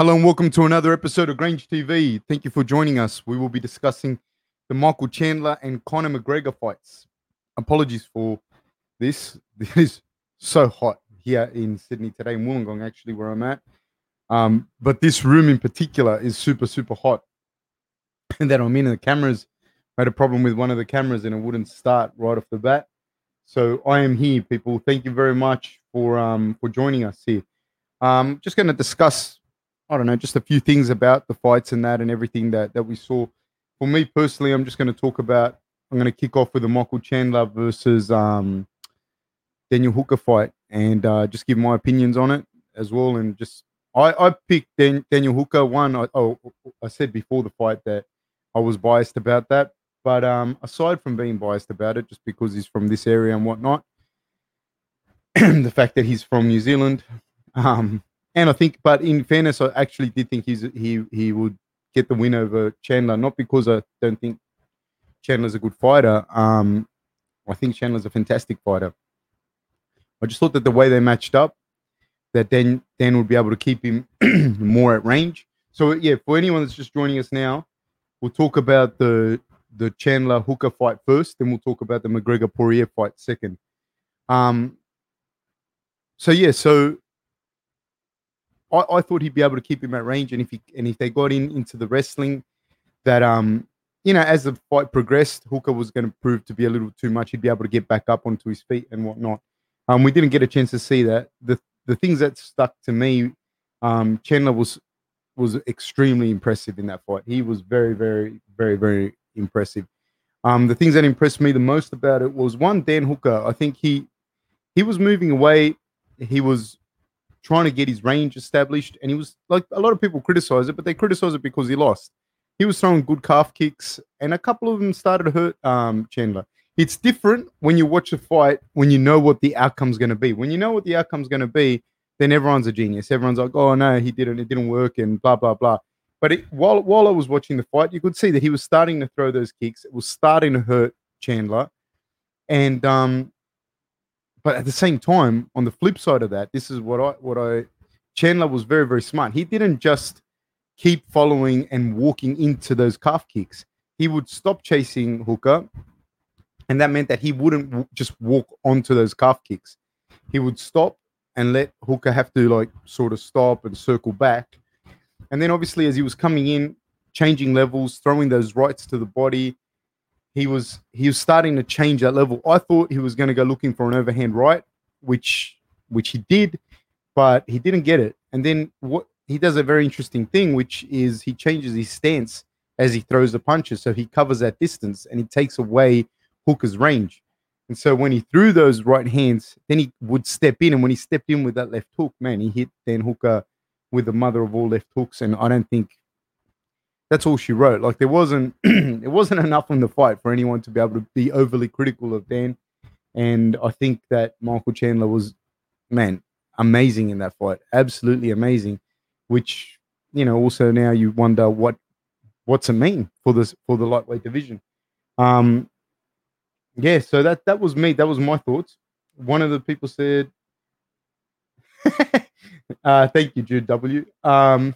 Hello and welcome to another episode of Grange TV. Thank you for joining us. We will be discussing the Michael Chandler and Conor McGregor fights. Apologies for this. It is so hot here in Sydney today, in Wollongong, actually, where I'm at. Um, but this room in particular is super, super hot. And that I'm in, and the cameras had a problem with one of the cameras and it wouldn't start right off the bat. So I am here, people. Thank you very much for um for joining us here. Um, just going to discuss, I don't know, just a few things about the fights and that and everything that that we saw. For me personally, I'm just going to talk about. I'm going to kick off with the Michael Chandler versus um, Daniel Hooker fight and uh, just give my opinions on it as well. And just I I picked Dan, Daniel Hooker. One, I, oh, I said before the fight that I was biased about that, but um, aside from being biased about it, just because he's from this area and whatnot, the fact that he's from New Zealand, um, and I think, but in fairness, I actually did think he's he he would get the win over Chandler, not because I don't think Chandler's a good fighter. Um, I think Chandler's a fantastic fighter. I just thought that the way they matched up, that Dan Dan would be able to keep him more at range. So yeah, for anyone that's just joining us now, we'll talk about the the Chandler Hooker fight first, then we'll talk about the McGregor Poirier fight second. Um, so yeah, so I, I thought he'd be able to keep him at range, and if he and if they got in into the wrestling, that um, you know, as the fight progressed, Hooker was going to prove to be a little too much. He'd be able to get back up onto his feet and whatnot. Um, we didn't get a chance to see that. The the things that stuck to me, um, Chandler was was extremely impressive in that fight. He was very, very, very, very impressive. Um, the things that impressed me the most about it was one, Dan Hooker. I think he he was moving away. He was trying to get his range established, and he was like a lot of people criticize it, but they criticize it because he lost. He was throwing good calf kicks, and a couple of them started to hurt um, Chandler. It's different when you watch a fight when you know what the outcome's going to be. When you know what the outcome's going to be, then everyone's a genius. Everyone's like, "Oh no, he didn't. It didn't work," and blah blah blah. But it, while while I was watching the fight, you could see that he was starting to throw those kicks. It was starting to hurt Chandler, and um, but at the same time, on the flip side of that, this is what I what I Chandler was very very smart. He didn't just keep following and walking into those calf kicks. He would stop chasing Hooker, and that meant that he wouldn't w- just walk onto those calf kicks. He would stop and let Hooker have to like sort of stop and circle back and then obviously, as he was coming in, changing levels, throwing those rights to the body, he was he was starting to change that level. I thought he was going to go looking for an overhand right, which which he did, but he didn't get it. And then what he does a very interesting thing, which is he changes his stance as he throws the punches, so he covers that distance and he takes away Hooker's range. And so when he threw those right hands, then he would step in, and when he stepped in with that left hook, man, he hit Dan Hooker with the mother of all left hooks, and I don't think that's all she wrote. Like there wasn't it wasn't enough in the fight for anyone to be able to be overly critical of Dan. And I think that Michael Chandler was man amazing in that fight, absolutely amazing. Which you know also now you wonder what what's it mean for this for the lightweight division. Um, yeah, so that that was me. That was my thoughts. One of the people said uh, thank you, Jude W. Um,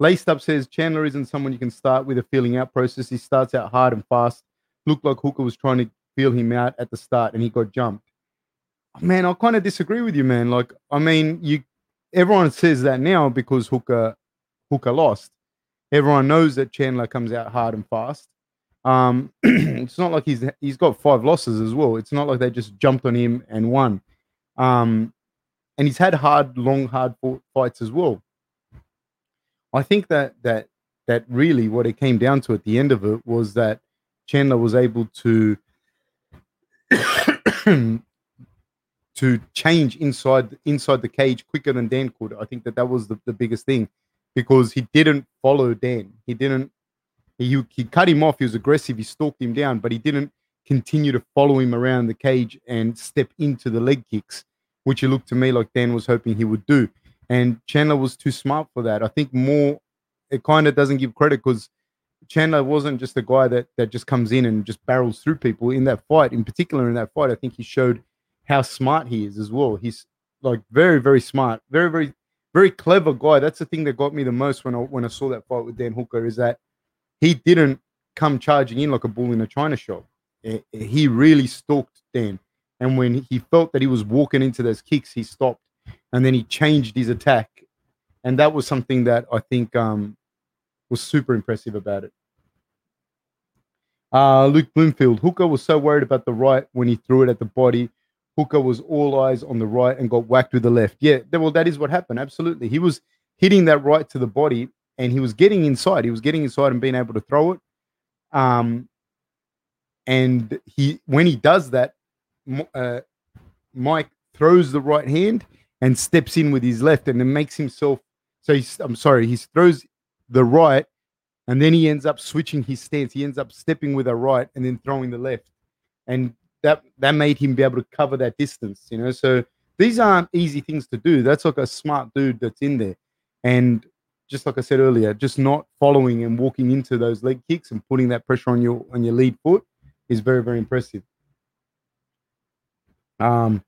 Laced Up says Chandler isn't someone you can start with a feeling out process. He starts out hard and fast. Looked like Hooker was trying to feel him out at the start and he got jumped. Man, I kind of disagree with you, man. Like, I mean, you everyone says that now because Hooker Hooker lost. Everyone knows that Chandler comes out hard and fast. Um, it's not like he's he's got five losses as well. It's not like they just jumped on him and won. Um, and he's had hard, long, hard fights as well. I think that that that really what it came down to at the end of it was that Chandler was able to to change inside inside the cage quicker than Dan could. I think that that was the, the biggest thing because he didn't follow Dan. He didn't. He, he cut him off. He was aggressive. He stalked him down, but he didn't continue to follow him around the cage and step into the leg kicks which it looked to me like Dan was hoping he would do. And Chandler was too smart for that. I think more, it kind of doesn't give credit because Chandler wasn't just a guy that that just comes in and just barrels through people in that fight. In particular, in that fight, I think he showed how smart he is as well. He's like very, very smart, very, very, very clever guy. That's the thing that got me the most when I when I saw that fight with Dan Hooker is that he didn't come charging in like a bull in a china shop. Eh, eh, he really stalked Dan, and when he felt that he was walking into those kicks, he stopped, and then he changed his attack, and that was something that I think um, was super impressive about it. Uh, Luke Bloomfield, Hooker was so worried about the right when he threw it at the body. Hooker was all eyes on the right and got whacked with the left. Yeah, well, that is what happened. Absolutely. He was hitting that right to the body and he was getting inside. He was getting inside and being able to throw it. Um, and he, when he does that, uh, Mike throws the right hand and steps in with his left and then makes himself. So he's, I'm sorry, he throws the right and then he ends up switching his stance. He ends up stepping with a right and then throwing the left, and that that made him be able to cover that distance. You know, so these aren't easy things to do. That's like a smart dude that's in there, and just like I said earlier, just not following and walking into those leg kicks and putting that pressure on your on your lead foot is very very impressive. Um,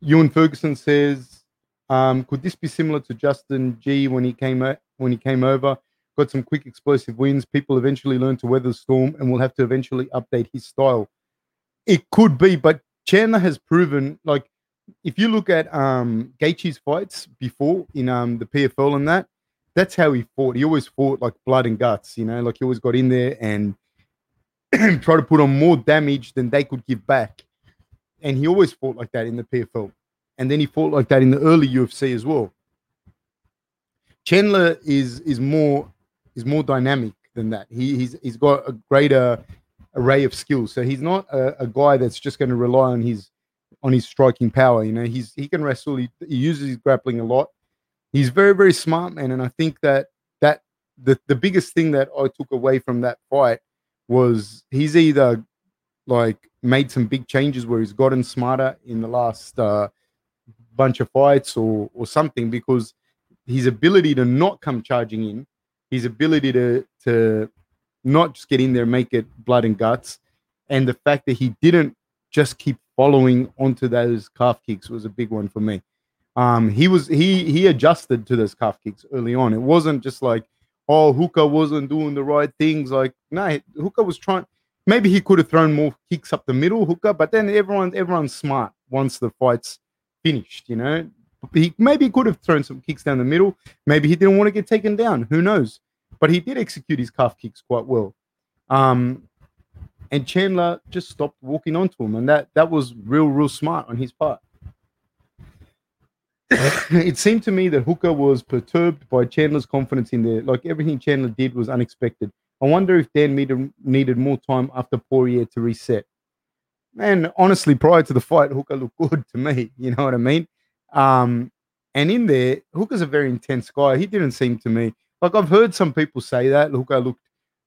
Ewan Ferguson says, um, could this be similar to Justin G when he came when he came over? got some quick explosive wins. People eventually learn to weather the storm and will have to eventually update his style. It could be, but Chandler has proven like if you look at um Gaethje's fights before in um the PFL and that, that's how he fought. He always fought like blood and guts, you know, like he always got in there and try to put on more damage than they could give back. And he always fought like that in the PFL. And then he fought like that in the early UFC as well. Chandler is is more he's more dynamic than that. He, he's he's got a greater array of skills. So he's not a, a guy that's just going to rely on his on his striking power. You know, he's he can wrestle. He, he uses his grappling a lot. He's very very smart man, and I think that that the the biggest thing that I took away from that fight was he's either like made some big changes where he's gotten smarter in the last uh, bunch of fights or or something because his ability to not come charging in his ability to to not just get in there and make it blood and guts, and the fact that he didn't just keep following onto those calf kicks was a big one for me. Um, he was he he adjusted to those calf kicks early on. It wasn't just like oh Hooker wasn't doing the right things. Like no, Hooker was trying. Maybe he could have thrown more kicks up the middle, Hooker. But then everyone everyone's smart once the fight's finished. You know, he maybe could have thrown some kicks down the middle. Maybe he didn't want to get taken down. Who knows? But he did execute his calf kicks quite well. Um, and Chandler just stopped walking onto him, and that that was real, real smart on his part. it seemed to me that Hooker was perturbed by Chandler's confidence in there. Like everything Chandler did was unexpected. I wonder if Dan needed, needed more time after Poirier to reset. And honestly, prior to the fight, Hooker looked good to me. You know what I mean? Um, and in there, Hooker's a very intense guy. He didn't seem to me like I've heard some people say that Hooker looked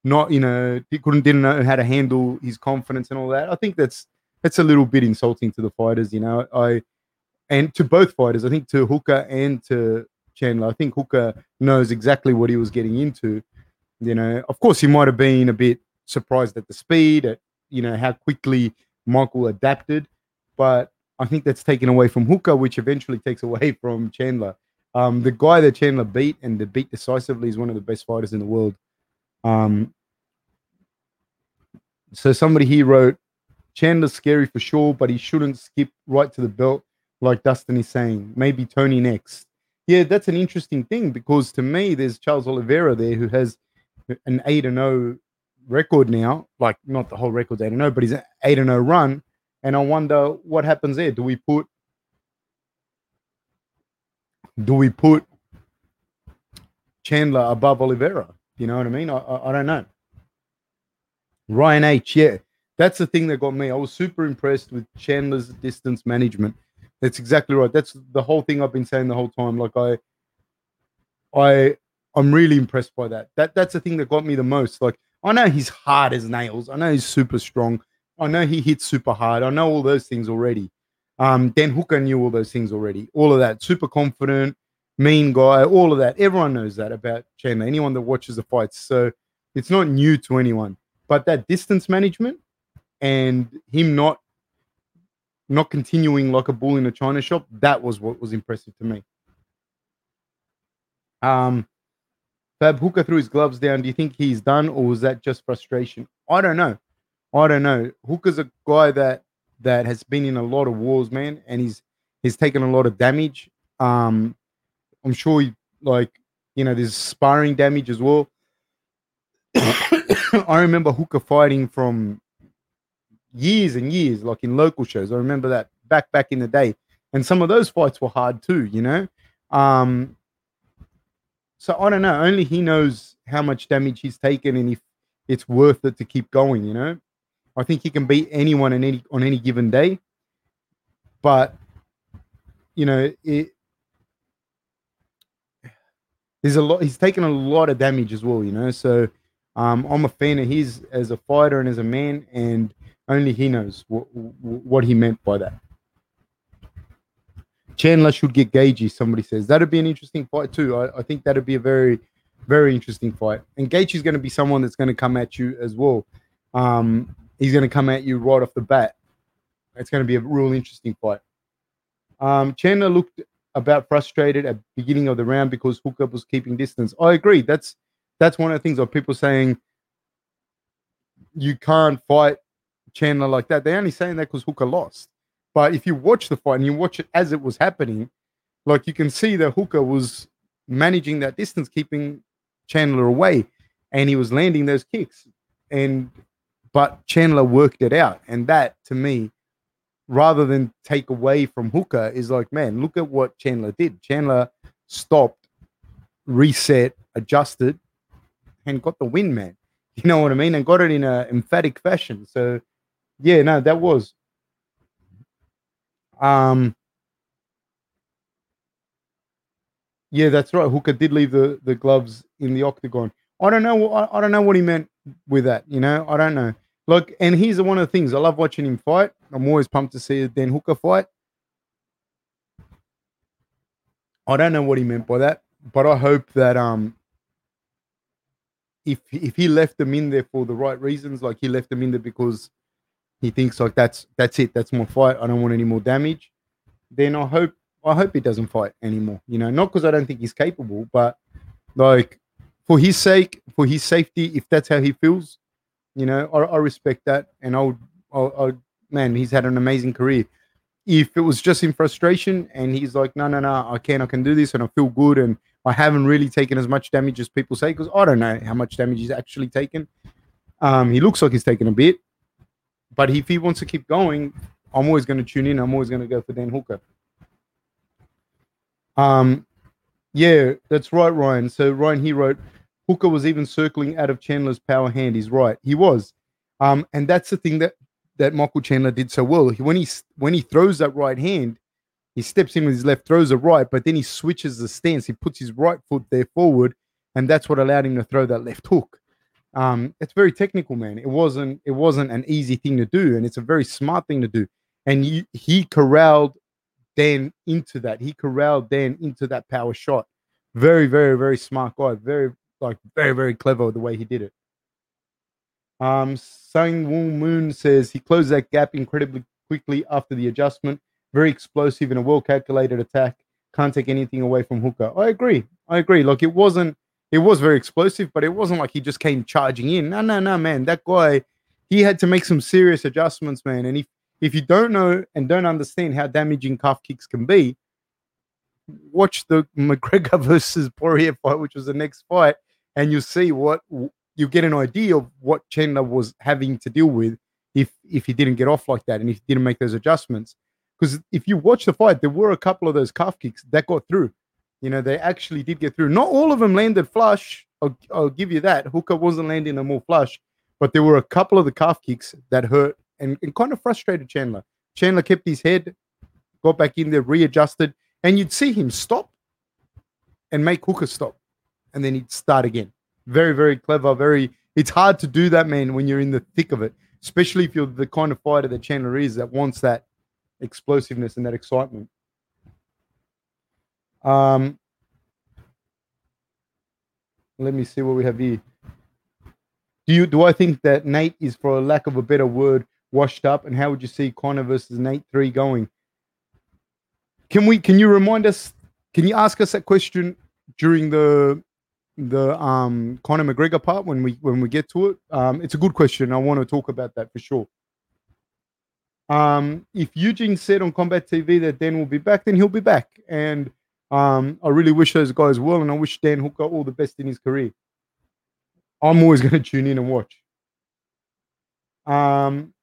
not, you know, he couldn't didn't know how to handle his confidence and all that. I think that's that's a little bit insulting to the fighters. You know, I and to both fighters. I think to Hooker and to Chandler. I think Hooker knows exactly what he was getting into. You know, of course, he might have been a bit surprised at the speed, at you know how quickly Michael adapted, but I think that's taken away from Hooker, which eventually takes away from Chandler. Um, the guy that Chandler beat and the beat decisively is one of the best fighters in the world. Um, so somebody here wrote, Chandler's scary for sure, but he shouldn't skip right to the belt like Dustin is saying. Maybe Tony next. Yeah, that's an interesting thing because to me, there's Charles Oliveira there who has an 8 and 0 record now. Like, not the whole record 8 and 0, but he's an 8 0 run. And I wonder what happens there. Do we put do we put Chandler above Oliveira? You know what I mean? I, I, I don't know. Ryan H, yeah, that's the thing that got me. I was super impressed with Chandler's distance management. That's exactly right. That's the whole thing I've been saying the whole time. Like I, I, I'm really impressed by that. That that's the thing that got me the most. Like I know he's hard as nails. I know he's super strong. I know he hits super hard. I know all those things already. Um, Dan Hooker knew all those things already. All of that, super confident, mean guy, all of that. Everyone knows that about Chandler. Anyone that watches the fights, so it's not new to anyone. But that distance management and him not not continuing like a bull in a china shop, that was what was impressive to me. Um, Fab Hooker threw his gloves down. Do you think he's done, or was that just frustration? I don't know. I don't know. Hooker's a guy that that has been in a lot of wars, man, and he's he's taken a lot of damage. Um, I'm sure, he, like you know, there's sparring damage as well. I remember Hooker fighting from years and years, like in local shows. I remember that back back in the day, and some of those fights were hard too. You know, um, so I don't know. Only he knows how much damage he's taken and if it's worth it to keep going. You know, I think he can beat anyone on any on any given day, but you know it. There's a lot. He's taken a lot of damage as well, you know. So um, I'm a fan of his as a fighter and as a man, and only he knows what, what he meant by that. Chandler should get Gaethje. Somebody says that'd be an interesting fight too. I, I think that'd be a very, very interesting fight. And Gaethje is going to be someone that's going to come at you as well. Um, he's going to come at you right off the bat. It's going to be a real interesting fight. Um, Chandler looked about frustrated at beginning of the round because Hooker was keeping distance. I agree. That's that's one of the things of people saying you can't fight Chandler like that. They're only saying that because Hooker lost. But if you watch the fight and you watch it as it was happening, like you can see that Hooker was managing that distance, keeping Chandler away, and he was landing those kicks. And but Chandler worked it out. And that to me, rather than take away from Hooker, is like, man, look at what Chandler did. Chandler stopped, reset, adjusted, and got the win, man. You know what I mean? And got it in an emphatic fashion. So yeah, no, that was. Um, yeah, that's right. Hooker did leave the, the gloves in the octagon. I don't know. I, I don't know what he meant with that. You know, I don't know. Look, and here's one of the things I love watching him fight. I'm always pumped to see a Dan Hooker fight. I don't know what he meant by that, but I hope that um if if he left them in there for the right reasons, like he left them in there because he thinks like that's that's it, that's my fight. I don't want any more damage. Then I hope I hope he doesn't fight anymore. You know, not because I don't think he's capable, but like for his sake, for his safety, if that's how he feels, you know, I, I respect that. And I'll, I'll, I'll, man, he's had an amazing career. If it was just in frustration and he's like, no, no, no, I can, I can do this, and I feel good, and I haven't really taken as much damage as people say because I don't know how much damage he's actually taken. Um, he looks like he's taken a bit, but if he wants to keep going, I'm always going to tune in. I'm always going to go for Dan Hooker. Um, yeah, that's right, Ryan. So Ryan he wrote, Hooker was even circling out of Chandler's power hand. He's right. He was. Um, and that's the thing that that Michael Chandler did so well. He, When he when he throws that right hand, he steps in with his left, throws a right, but then he switches the stance. He puts his right foot there forward, and that's what allowed him to throw that left hook. Um, it's very technical, man. It wasn't it wasn't an easy thing to do, and it's a very smart thing to do. And he, he corralled Dan into that. He corralled Dan into that power shot. Very, very, very smart guy. Very, like, very, very clever the way he did it. Um, Sang Woo Moon says he closed that gap incredibly quickly after the adjustment. Very explosive and a well calculated attack. Can't take anything away from Hooker. I agree. I agree. Like it wasn't. It was very explosive, but it wasn't like he just came charging in. No, no, no, man. That guy, he had to make some serious adjustments, man. And if if you don't know and don't understand how damaging calf kicks can be, watch the McGregor versus Poirier fight, which was the next fight, and you'll see what you get an idea of what Chandler was having to deal with if if he didn't get off like that and if he didn't make those adjustments. Because if you watch the fight, there were a couple of those calf kicks that got through. You know, they actually did get through. Not all of them landed flush. I'll, I'll give you that. Hooker wasn't landing them all flush, but there were a couple of the calf kicks that hurt and, and kind of frustrated Chandler. Chandler kept his head, got back in there, readjusted, and you'd see him stop and make Hooker stop, and then he'd start again. Very, very clever. Very. It's hard to do that, man, when you're in the thick of it, especially if you're the kind of fighter that Chandler is that wants that explosiveness and that excitement. Um, let me see what we have here. Do you do I think that Nate is, for lack of a better word, washed up? And how would you see Conor versus Nate three going? Can we? Can you remind us? Can you ask us that question during the the um Conor McGregor part when we when we get to it. Um, it's a good question. I want to talk about that for sure. Um, if Eugene said on Combat TV that Dan will be back, then he'll be back. And um, I really wish those guys well, and I wish Dan Hooker all the best in his career. I'm always going to tune in and watch. Um,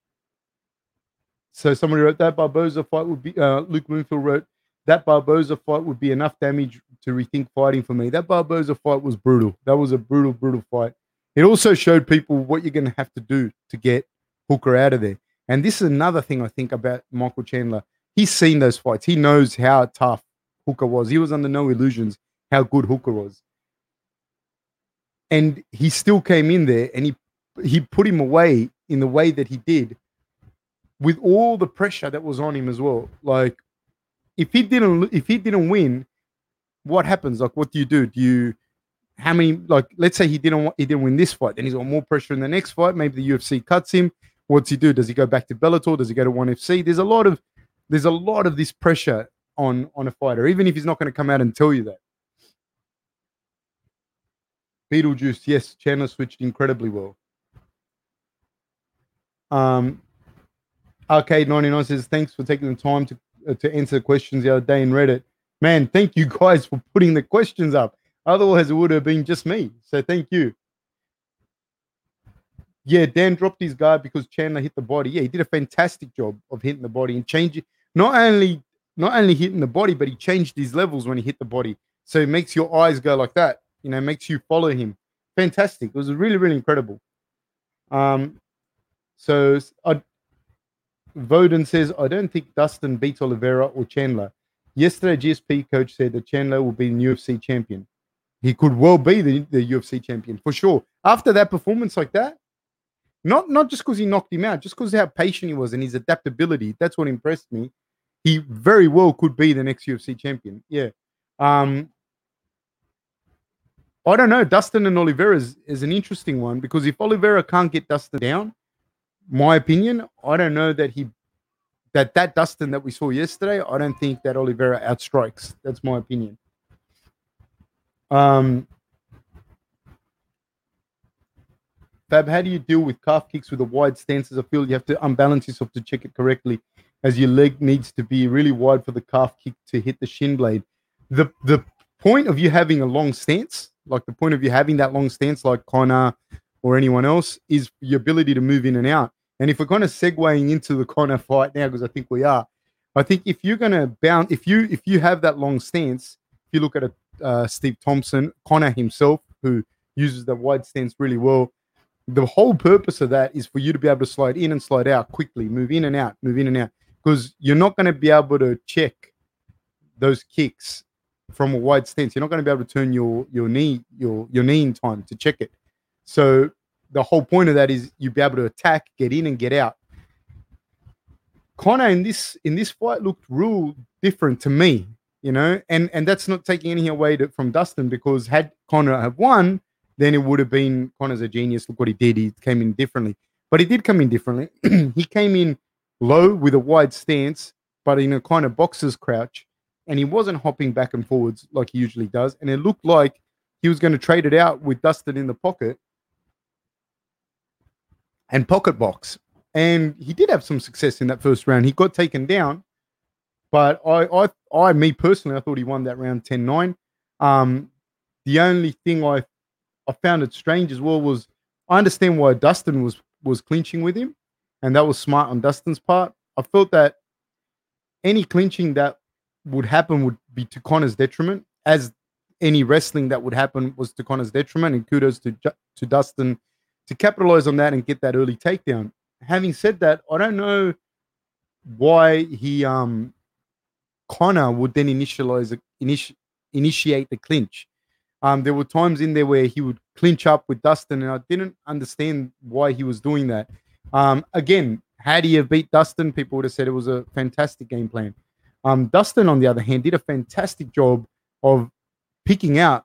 so somebody wrote that Barboza fight would be. Uh, Luke Moonfield wrote that Barboza fight would be enough damage to rethink fighting for me. That Barboza fight was brutal. That was a brutal, brutal fight. It also showed people what you're going to have to do to get Hooker out of there. And this is another thing I think about Michael Chandler. He's seen those fights. He knows how tough Hooker was. He was under no illusions how good Hooker was. And he still came in there and he he put him away in the way that he did with all the pressure that was on him as well. Like if he didn't if he didn't win, what happens? Like what do you do? Do you how many like let's say he didn't want he didn't win this fight, then he's on more pressure in the next fight. Maybe the UFC cuts him. What's he do? Does he go back to Bellator? Does he go to ONE FC? There's a lot of there's a lot of this pressure on on a fighter, even if he's not going to come out and tell you that. Beetlejuice, yes, Chandler switched incredibly well. Um, Arcade ninety nine says thanks for taking the time to uh, to answer the questions the other day in Reddit. Man, thank you guys for putting the questions up. Otherwise, it would have been just me. So thank you. Yeah, Dan dropped his guard because Chandler hit the body. Yeah, he did a fantastic job of hitting the body and changing not only not only hitting the body, but he changed his levels when he hit the body. So it makes your eyes go like that. You know, makes you follow him. Fantastic. It was really, really incredible. Um, so I, Voden says, I don't think Dustin beats Oliveira or Chandler. Yesterday, GSP coach said that Chandler will be the UFC champion. He could well be the, the UFC champion for sure. After that performance like that, not not just because he knocked him out, just because how patient he was and his adaptability. That's what impressed me. He very well could be the next UFC champion. Yeah. Um, I don't know. Dustin and Oliveira is, is an interesting one because if Oliveira can't get Dustin down, my opinion, I don't know that he that that Dustin that we saw yesterday. I don't think that Oliveira outstrikes. That's my opinion. Um, Fab, how do you deal with calf kicks with a wide stance as a field? You have to unbalance yourself to check it correctly, as your leg needs to be really wide for the calf kick to hit the shin blade. The the point of you having a long stance, like the point of you having that long stance, like Conor or anyone else, is your ability to move in and out. And if we're kind of segueing into the Conor fight now, because I think we are, I think if you're going to bound, if you if you have that long stance, if you look at a uh, Steve Thompson, Conor himself, who uses the wide stance really well, the whole purpose of that is for you to be able to slide in and slide out quickly, move in and out, move in and out, because you're not going to be able to check those kicks from a wide stance. You're not going to be able to turn your your knee your your knee in time to check it. So the whole point of that is you'd be able to attack, get in, and get out. Conor in this in this fight looked real different to me, you know, and and that's not taking anything away to, from Dustin because had Conor have won, then it would have been Conor's a genius. Look what he did. He came in differently, but he did come in differently. he came in low with a wide stance, but in a kind of boxer's crouch, and he wasn't hopping back and forwards like he usually does. And it looked like he was going to trade it out with Dustin in the pocket and pocket box. And he did have some success in that first round. He got taken down, but I, I, I, me personally, I thought he won that round 10 9. Um, the only thing I, I found it strange as well was I understand why Dustin was was clinching with him, and that was smart on Dustin's part. I felt that any clinching that would happen would be to Conor's detriment, as any wrestling that would happen was to Conor's detriment. And kudos to to Dustin to capitalize on that and get that early takedown. Having said that, I don't know why he um Conor would then initialize initi- initiate the clinch. Um, there were times in there where he would clinch up with Dustin, and I didn't understand why he was doing that. Um, again, had he have beat Dustin, people would have said it was a fantastic game plan. Um, Dustin, on the other hand, did a fantastic job of picking out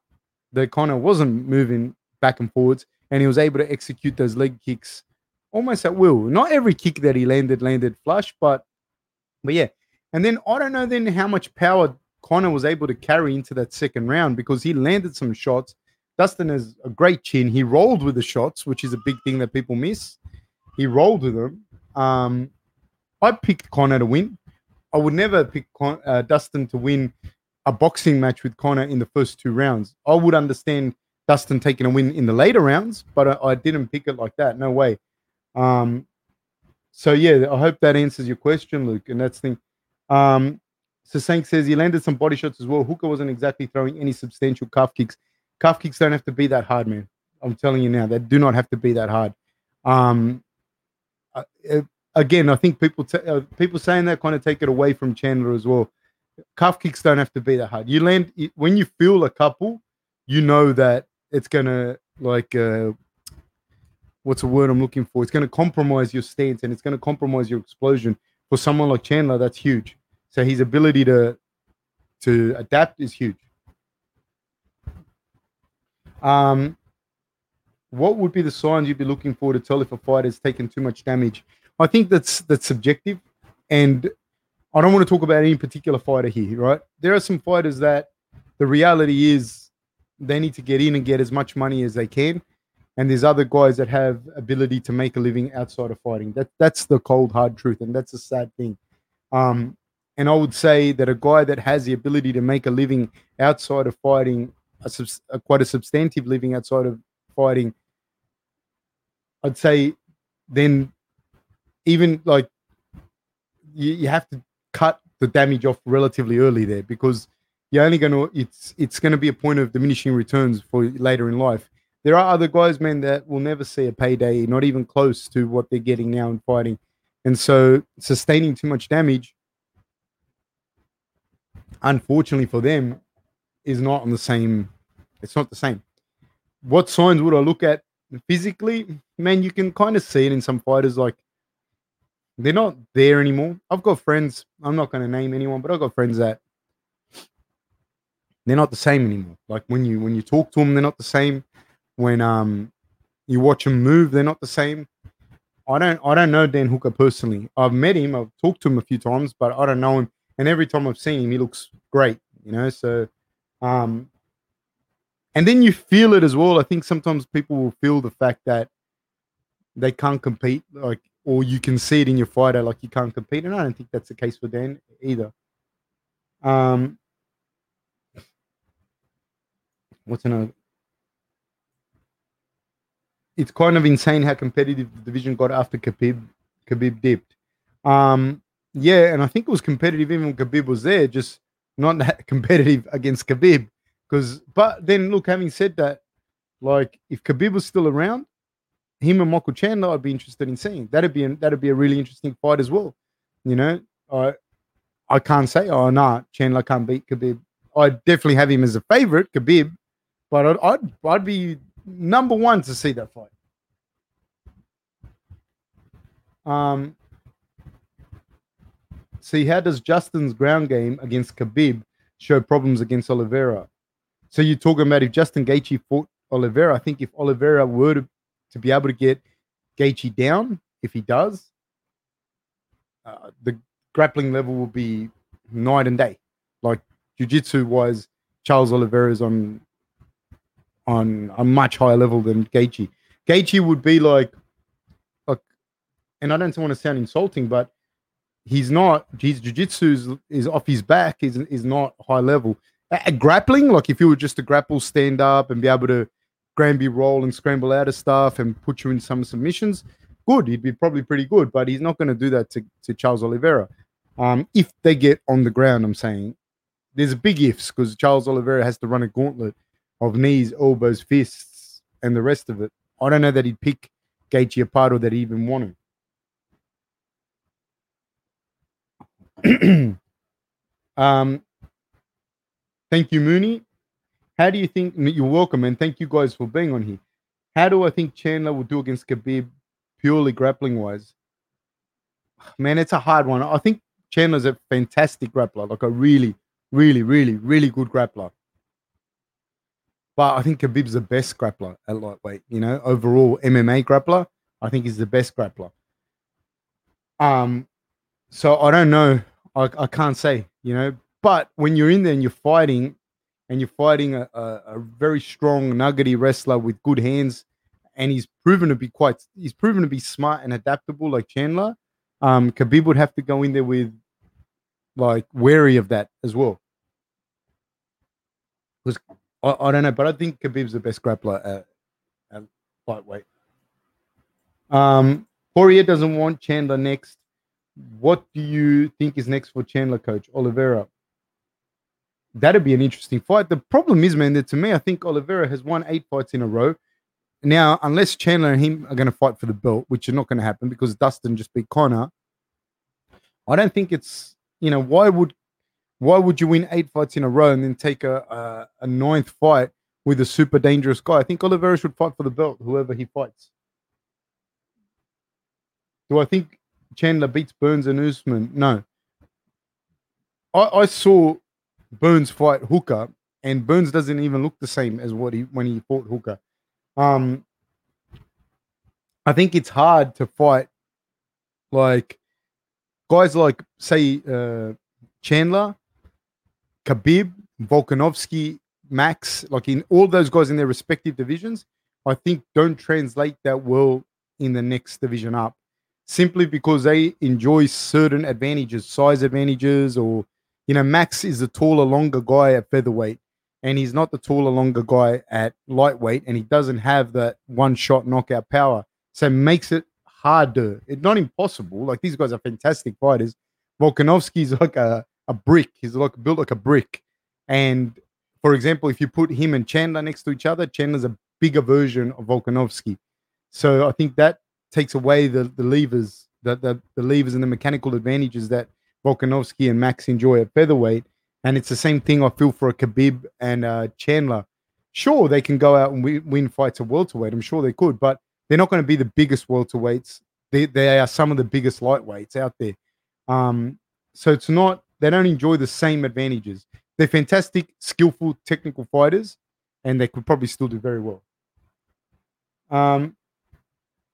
that Conor wasn't moving back and forwards and he was able to execute those leg kicks almost at will. Not every kick that he landed landed flush, but but yeah. And then I don't know then how much power Conor was able to carry into that second round because he landed some shots. Dustin has a great chin. He rolled with the shots, which is a big thing that people miss. He rolled with them. Um, I picked Conor to win. I would never pick Con- uh, Dustin to win a boxing match with Conor in the first two rounds. I would understand Dustin taking a win in the later rounds, but I, I didn't pick it like that. No way. Um, so yeah, I hope that answers your question, Luke. And that's the thing. Um, Sasank says he landed some body shots as well. Hooker wasn't exactly throwing any substantial calf kicks. Calf kicks don't have to be that hard, man. I'm telling you now, they do not have to be that hard. Um, uh, again, I think people t- uh, people saying that kind of take it away from Chandler as well. Calf kicks don't have to be that hard. You land when you feel a couple, you know that it's gonna like uh, what's a word I'm looking for? It's gonna compromise your stance and it's gonna compromise your explosion. For someone like Chandler, that's huge. So his ability to to adapt is huge. Um, what would be the signs you'd be looking for to tell if a fighter has taken too much damage? I think that's that's subjective, and I don't want to talk about any particular fighter here, right? There are some fighters that the reality is they need to get in and get as much money as they can, and there's other guys that have ability to make a living outside of fighting. That that's the cold hard truth, and that's a sad thing. Um, and I would say that a guy that has the ability to make a living outside of fighting, a, a quite a substantive living outside of fighting, I'd say then even like you, you have to cut the damage off relatively early there because you're only going to it's it's going to be a point of diminishing returns for later in life. There are other guys, man, that will never see a payday, not even close to what they're getting now in fighting. And so sustaining too much damage, unfortunately for them, is not on the same. It's not the same. What signs would I look at physically? Man, you can kind of see it in some fighters. Like they're not there anymore. I've got friends. I'm not going to name anyone, but I've got friends that they're not the same anymore. Like when you when you talk to them, they're not the same. When um you watch them move, they're not the same. I don't I don't know Dan Hooker personally. I've met him. I've talked to him a few times, but I don't know him. And every time I've seen him, he looks great. You know, so um and then you feel it as well. I think sometimes people will feel the fact that they can't compete. Like or you can see it in your fighter like you can't compete. And I don't think that's the case for Dan either. Um, what's another? It's kind of insane how competitive the division got after Khabib Khabib dipped. Um, yeah, and I think it was competitive even when Khabib was there, just not that competitive against Khabib. Because, but then look, having said that, like if Khabib was still around, him and Michael Chandler, I'd be interested in seeing. That'd be that'd be a really interesting fight as well. You know, I I can't say oh no, nah, Chandler can't beat Khabib. I'd definitely have him as a favorite, Khabib, but I'd I'd, I'd be number one to see that fight. Um, see, how does Justin's ground game against Khabib show problems against Oliveira? So you're talking about if Justin Gaethje fought Oliveira, I think if Oliveira were to to be able to get Gaethje down. If he does, uh, the grappling level will be night and day. Like jiu-jitsu wise, Charles Oliveira is on on a much higher level than Gaethje. Gaethje would be like, like, and I don't want to sound insulting, but he's not. His jiu-jitsu is, is off his back. is is not high level. At grappling, like if you were just to grapple, stand up, and be able to Granby roll and scramble out of stuff and put you in some submissions, good. He'd be probably pretty good, but he's not going to do that to, to Charles Oliveira. Um, if they get on the ground, I'm saying there's a big ifs because Charles Oliveira has to run a gauntlet of knees, elbows, fists, and the rest of it. I don't know that he'd pick Gaethje apart or that he even want to. um, thank you, Mooney. How do you think you're welcome and thank you guys for being on here? How do I think Chandler will do against Khabib purely grappling wise? Man, it's a hard one. I think Chandler's a fantastic grappler, like a really, really, really, really good grappler. But I think Khabib's the best grappler at lightweight. You know, overall MMA grappler, I think he's the best grappler. Um, so I don't know. I, I can't say. You know, but when you're in there and you're fighting, and you're fighting a, a, a very strong, nuggety wrestler with good hands, and he's proven to be quite, he's proven to be smart and adaptable like Chandler. Um, Khabib would have to go in there with like wary of that as well. Because I, I, don't know, but I think Khabib's the best grappler at, at lightweight. Um, Poirier doesn't want Chandler next. What do you think is next for Chandler, coach? Oliveira. That'd be an interesting fight. The problem is, man, that to me, I think Oliveira has won eight fights in a row. Now, unless Chandler and him are going to fight for the belt, which is not going to happen because Dustin just beat Conor, I don't think it's you know why would why would you win eight fights in a row and then take a a, a ninth fight with a super dangerous guy? I think Oliveira should fight for the belt, whoever he fights. Do I think Chandler beats Burns and Usman? No. I, I saw Burns fight Hooker, and Burns doesn't even look the same as what he when he fought Hooker. Um, I think it's hard to fight like guys like say uh, Chandler, Khabib, Volkanovski, Max, like in all those guys in their respective divisions, I think don't translate that well in the next division up simply because they enjoy certain advantages, size advantages, or you know, Max is a taller, longer guy at featherweight, and he's not the taller, longer guy at lightweight, and he doesn't have that one shot knockout power. So makes it harder. It's not impossible. Like these guys are fantastic fighters. Volkanovski's like a, a brick. He's like built like a brick. And for example, if you put him and Chandler next to each other, Chandler's a bigger version of Volkanovski. So I think that takes away the, the levers, the, the levers and the mechanical advantages that Volkanovski and Max enjoy at featherweight. And it's the same thing I feel for a Khabib and uh, Chandler. Sure, they can go out and win, fights at welterweight. I'm sure they could, but they're not going to be the biggest welterweights. They, they are some of the biggest lightweights out there. Um, so it's not, they don't enjoy the same advantages. They're fantastic, skillful, technical fighters, and they could probably still do very well. Um,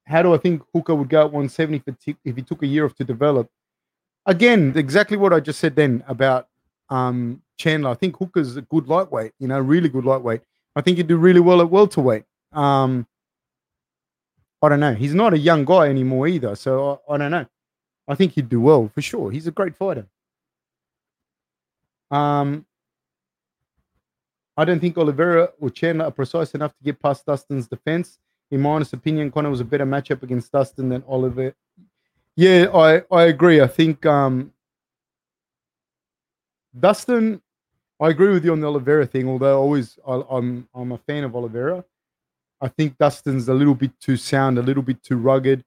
how do I think Hooker would go at 170 if, if he took a year off to develop? Again, exactly what I just said then about um, Chandler. I think Hooker's a good lightweight, you know, really good lightweight. I think he'd do really well at welterweight. Um, I don't know. He's not a young guy anymore either, so I, I don't know. I think he'd do well for sure. He's a great fighter. Um, I don't think Oliveira or Chandler are precise enough to get past Dustin's defense in my honest opinion, Conor was a better matchup against Dustin than Oliver. Yeah, I, I agree. I think um, Dustin, I agree with you on the Oliveira thing. Although always I, I'm I'm a fan of Oliveira. I think Dustin's a little bit too sound, a little bit too rugged.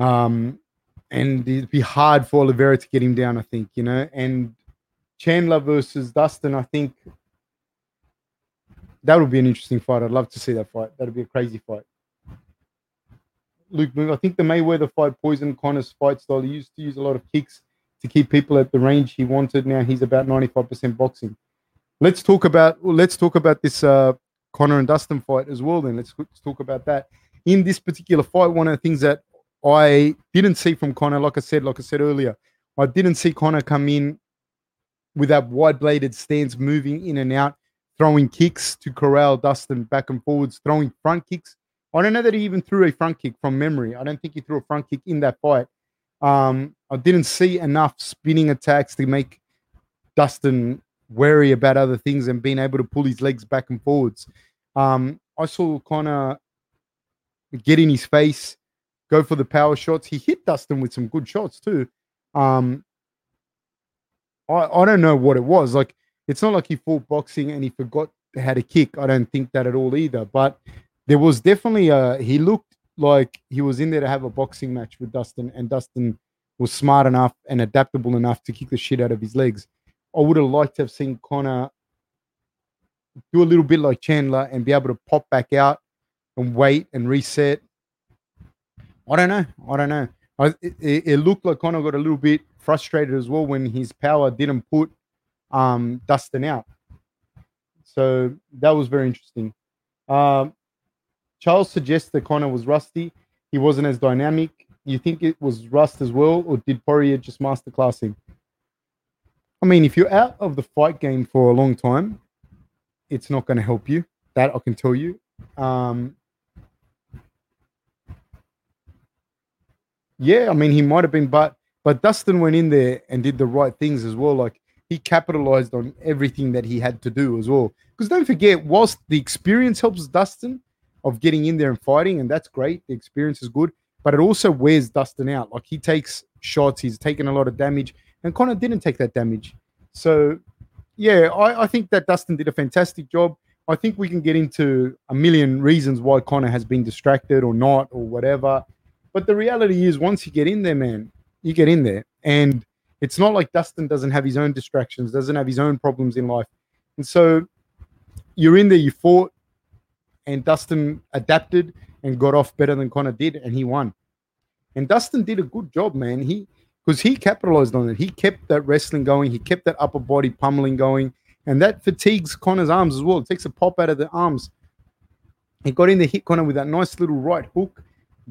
Um, and it'd be hard for Oliveira to get him down. I think you know, and Chandler versus Dustin. I think that would be an interesting fight. I'd love to see that fight. That'd be a crazy fight. Luke, I think the Mayweather fight poisoned Conor's fight style. He used to use a lot of kicks to keep people at the range he wanted. Now he's about 95% boxing. Let's talk about let's talk about this uh, Conor and Dustin fight as well. Then let's, let's talk about that. In this particular fight, one of the things that I didn't see from Conor, like I said, like I said earlier, I didn't see Conor come in with that wide bladed stance, moving in and out throwing kicks to corral Dustin back and forwards, throwing front kicks. I don't know that he even threw a front kick from memory. I don't think he threw a front kick in that fight. Um, I didn't see enough spinning attacks to make Dustin wary about other things and being able to pull his legs back and forwards. Um, I saw Conor get in his face, go for the power shots. He hit Dustin with some good shots too. Um, I, I don't know what it was. Like it's not like he fought boxing and he forgot how to kick. I don't think that at all either. But there was definitely a he looked like he was in there to have a boxing match with Dustin, and Dustin was smart enough and adaptable enough to kick the shit out of his legs. I would have liked to have seen Conor do a little bit like Chandler and be able to pop back out and wait and reset. I don't know. I don't know. I, it, it, looked like Conor got a little bit frustrated as well when his power didn't put um, Dustin out. So that was very interesting. Um, Charles suggests that Conor was rusty. He wasn't as dynamic. You think it was rust as well, or did Poirier just masterclass him? I mean, if you're out of the fight game for a long time, it's not going to help you. That I can tell you. Um, yeah, I mean, he might have been, but but Dustin went in there and did the right things as well. Like he capitalized on everything that he had to do as well. Because don't forget, whilst the experience helps Dustin of getting in there and fighting, and that's great, the experience is good, but it also wears Dustin out. Like he takes shots, he's taken a lot of damage, and Conor didn't take that damage. So, yeah, I, I think that Dustin did a fantastic job. I think we can get into a million reasons why Conor has been distracted or not or whatever. But the reality is, once you get in there, man, you get in there. And it's not like Dustin doesn't have his own distractions, doesn't have his own problems in life. And so you're in there, you fought, and Dustin adapted and got off better than Conor did, and he won. And Dustin did a good job, man. He because he capitalized on it. He kept that wrestling going, he kept that upper body pummeling going, and that fatigues Conor's arms as well. It takes a pop out of the arms. He got in the hit Conor with that nice little right hook,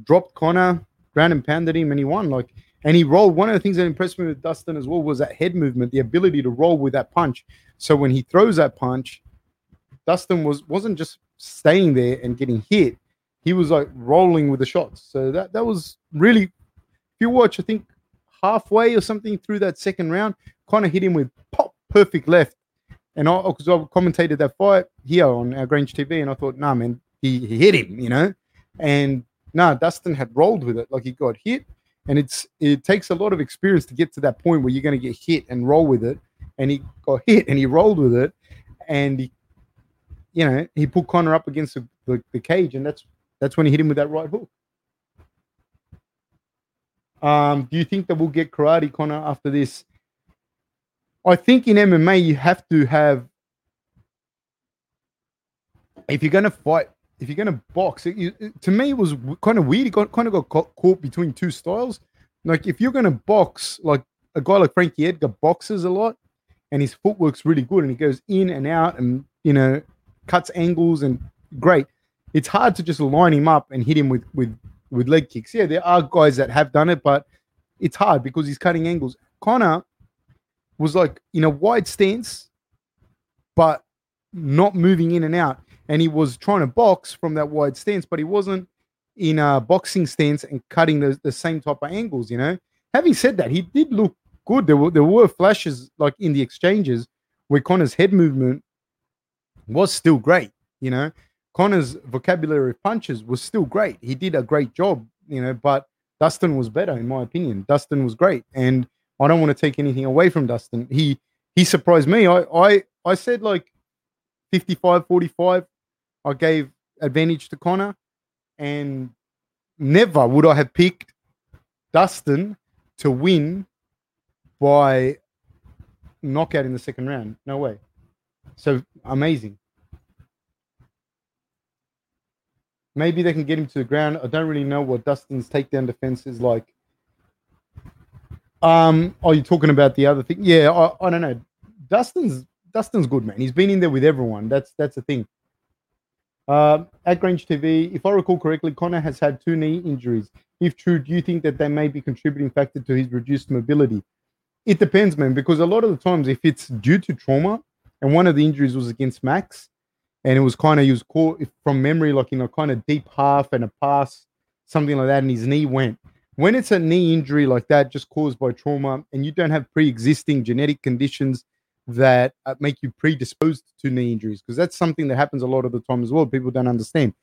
dropped Conor, ground and pounded him, and he won. Like and he rolled. One of the things that impressed me with Dustin as well was that head movement, the ability to roll with that punch. So when he throws that punch, Dustin was wasn't just staying there and getting hit. He was like rolling with the shots. So that that was really. If you watch, I think halfway or something through that second round, Conor hit him with pop perfect left. And I, because I commentated that fight here on our Grange TV, and I thought, nah, man, he, he hit him, you know. And nah, Dustin had rolled with it, like he got hit, and it's it takes a lot of experience to get to that point where you're going to get hit and roll with it and he got hit and he rolled with it and he you know he put Conor up against the, the, the cage and that's that's when he hit him with that right hook um do you think that we'll get karate Conor after this I think in MMA you have to have if you're going to fight if you're going to box, it, it, to me, it was kind of weird. He got kind of got caught, caught between two styles. Like if you're going to box, like a guy like Frankie Edgar boxes a lot, and his footwork's really good, and he goes in and out, and you know, cuts angles and great. It's hard to just line him up and hit him with with with leg kicks. Yeah, there are guys that have done it, but it's hard because he's cutting angles. Conor was like in a wide stance, but not moving in and out and he was trying to box from that wide stance, but he wasn't in a boxing stance and cutting the, the same type of angles, you know. Having said that, he did look good. There were there were flashes like in the exchanges where Conor's head movement was still great, you know. Conor's vocabulary of punches was still great. He did a great job, you know, but Dustin was better in my opinion. Dustin was great. And I don't want to take anything away from Dustin. He he surprised me. I I I said like 55 45 I gave advantage to Conor. and never would I have picked Dustin to win by knockout in the second round. No way. So amazing. Maybe they can get him to the ground. I don't really know what Dustin's takedown defense is like. Um, are you talking about the other thing? Yeah, I, I don't know. Dustin's Dustin's good, man. He's been in there with everyone. That's that's the thing. Uh, at Grange TV, if I recall correctly, Conor has had two knee injuries. If true, do you think that they may be contributing factor to his reduced mobility? It depends, man, because a lot of the times, if it's due to trauma, and one of the injuries was against Max, and it was kind of he was caught from memory, like in a kind of deep half and a pass, something like that, and his knee went. When it's a knee injury like that, just caused by trauma, and you don't have pre-existing genetic conditions that uh, make you predisposed to knee injuries because that's something that happens a lot of the time as well. People don't understand.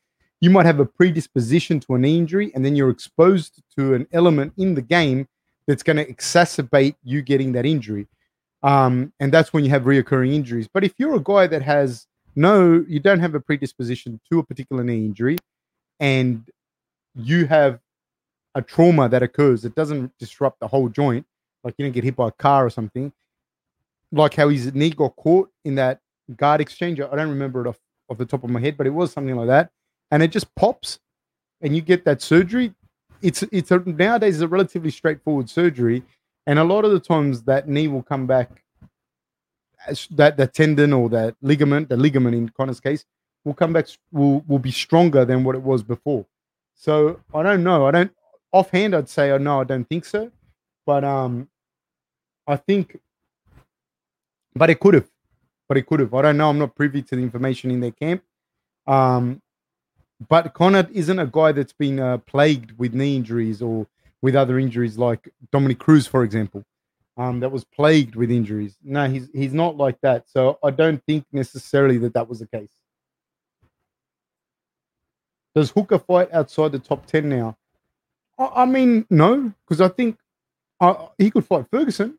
You might have a predisposition to a knee injury, and then you're exposed to an element in the game that's going to exacerbate you getting that injury. Um, and that's when you have reoccurring injuries. But if you're a guy that has no, you don't have a predisposition to a particular knee injury, and you have a trauma that occurs that doesn't disrupt the whole joint, like you don't get hit by a car or something, like how his knee got caught in that guard exchange. I don't remember it off, off the top of my head, but it was something like that. And it just pops and you get that surgery. It's it's a, nowadays it's a relatively straightforward surgery, and a lot of the times that knee will come back. That the tendon or that ligament, the ligament in Conor's case, will come back will will be stronger than what it was before. So I don't know. I don't offhand. I'd say oh no, I don't think so. But um, I think but it could have. But it could have. I don't know. I'm not privy to the information in their camp. Um, but Conor isn't a guy that's been uh, plagued with knee injuries or with other injuries like Dominick Cruz, for example, um, that was plagued with injuries. No, he's he's not like that. So I don't think necessarily that that was the case. Does Hooker fight outside the top ten now? I, I mean, no, because I think uh, he could fight Ferguson.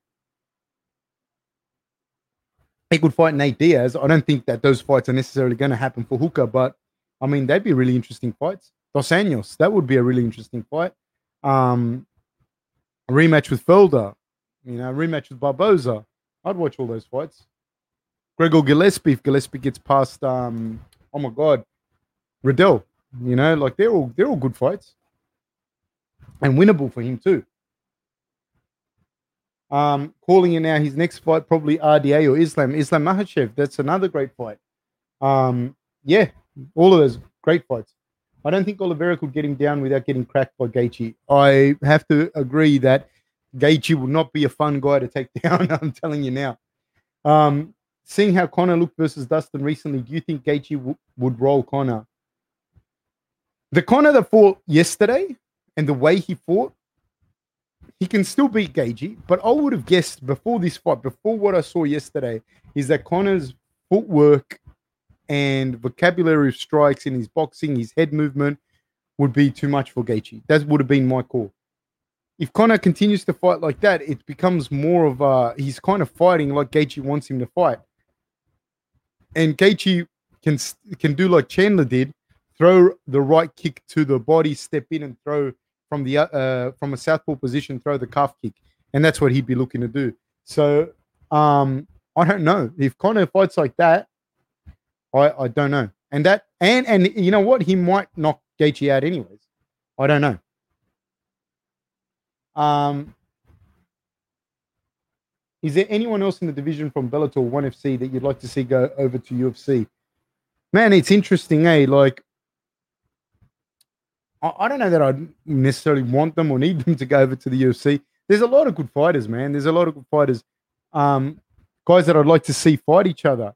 He could fight Nate Diaz. I don't think that those fights are necessarily going to happen for Hooker, but I mean, they'd be really interesting fights. Dos Anjos, that would be a really interesting fight. Um, a rematch with Felder, you know, rematch with Barboza. I'd watch all those fights. Gregor Gillespie, if Gillespie gets past, um, oh my God, Riddell, you know, like they're all they're all good fights and winnable for him too. Um, calling it now his next fight probably RDA or Islam Islam Makhachev. That's another great fight. Um, yeah, all of those great fights. I don't think Oliveira could get him down without getting cracked by Gaethje. I have to agree that Gaethje would not be a fun guy to take down. I'm telling you now. Um, seeing how Conor looked versus Dustin recently, do you think Gaethje w- would roll Conor? The Conor that fought yesterday and the way he fought, he can still beat Gaethje. But I would have guessed before this fight, before what I saw yesterday, is that Conor's footwork and vocabulary of strikes in his boxing, his head movement would be too much for Gaethje. That would have been my call. If Conor continues to fight like that, it becomes more of a he's kind of fighting like Gaethje wants him to fight. And Gaethje can can do like Chandler did, throw the right kick to the body, step in and throw from the uh, from a southpaw position, throw the calf kick, and that's what he'd be looking to do. So um, I don't know if Conor fights like that. I, I don't know. And that and and you know what? He might knock Gaethje out anyways. I don't know. Um, is there anyone else in the division from Bellator One FC that you'd like to see go over to UFC? Man, it's interesting, eh? Like, I, I don't know that I necessarily want them or need them to go over to the UFC. There's a lot of good fighters, man. There's a lot of good fighters. Um, guys that I'd like to see fight each other.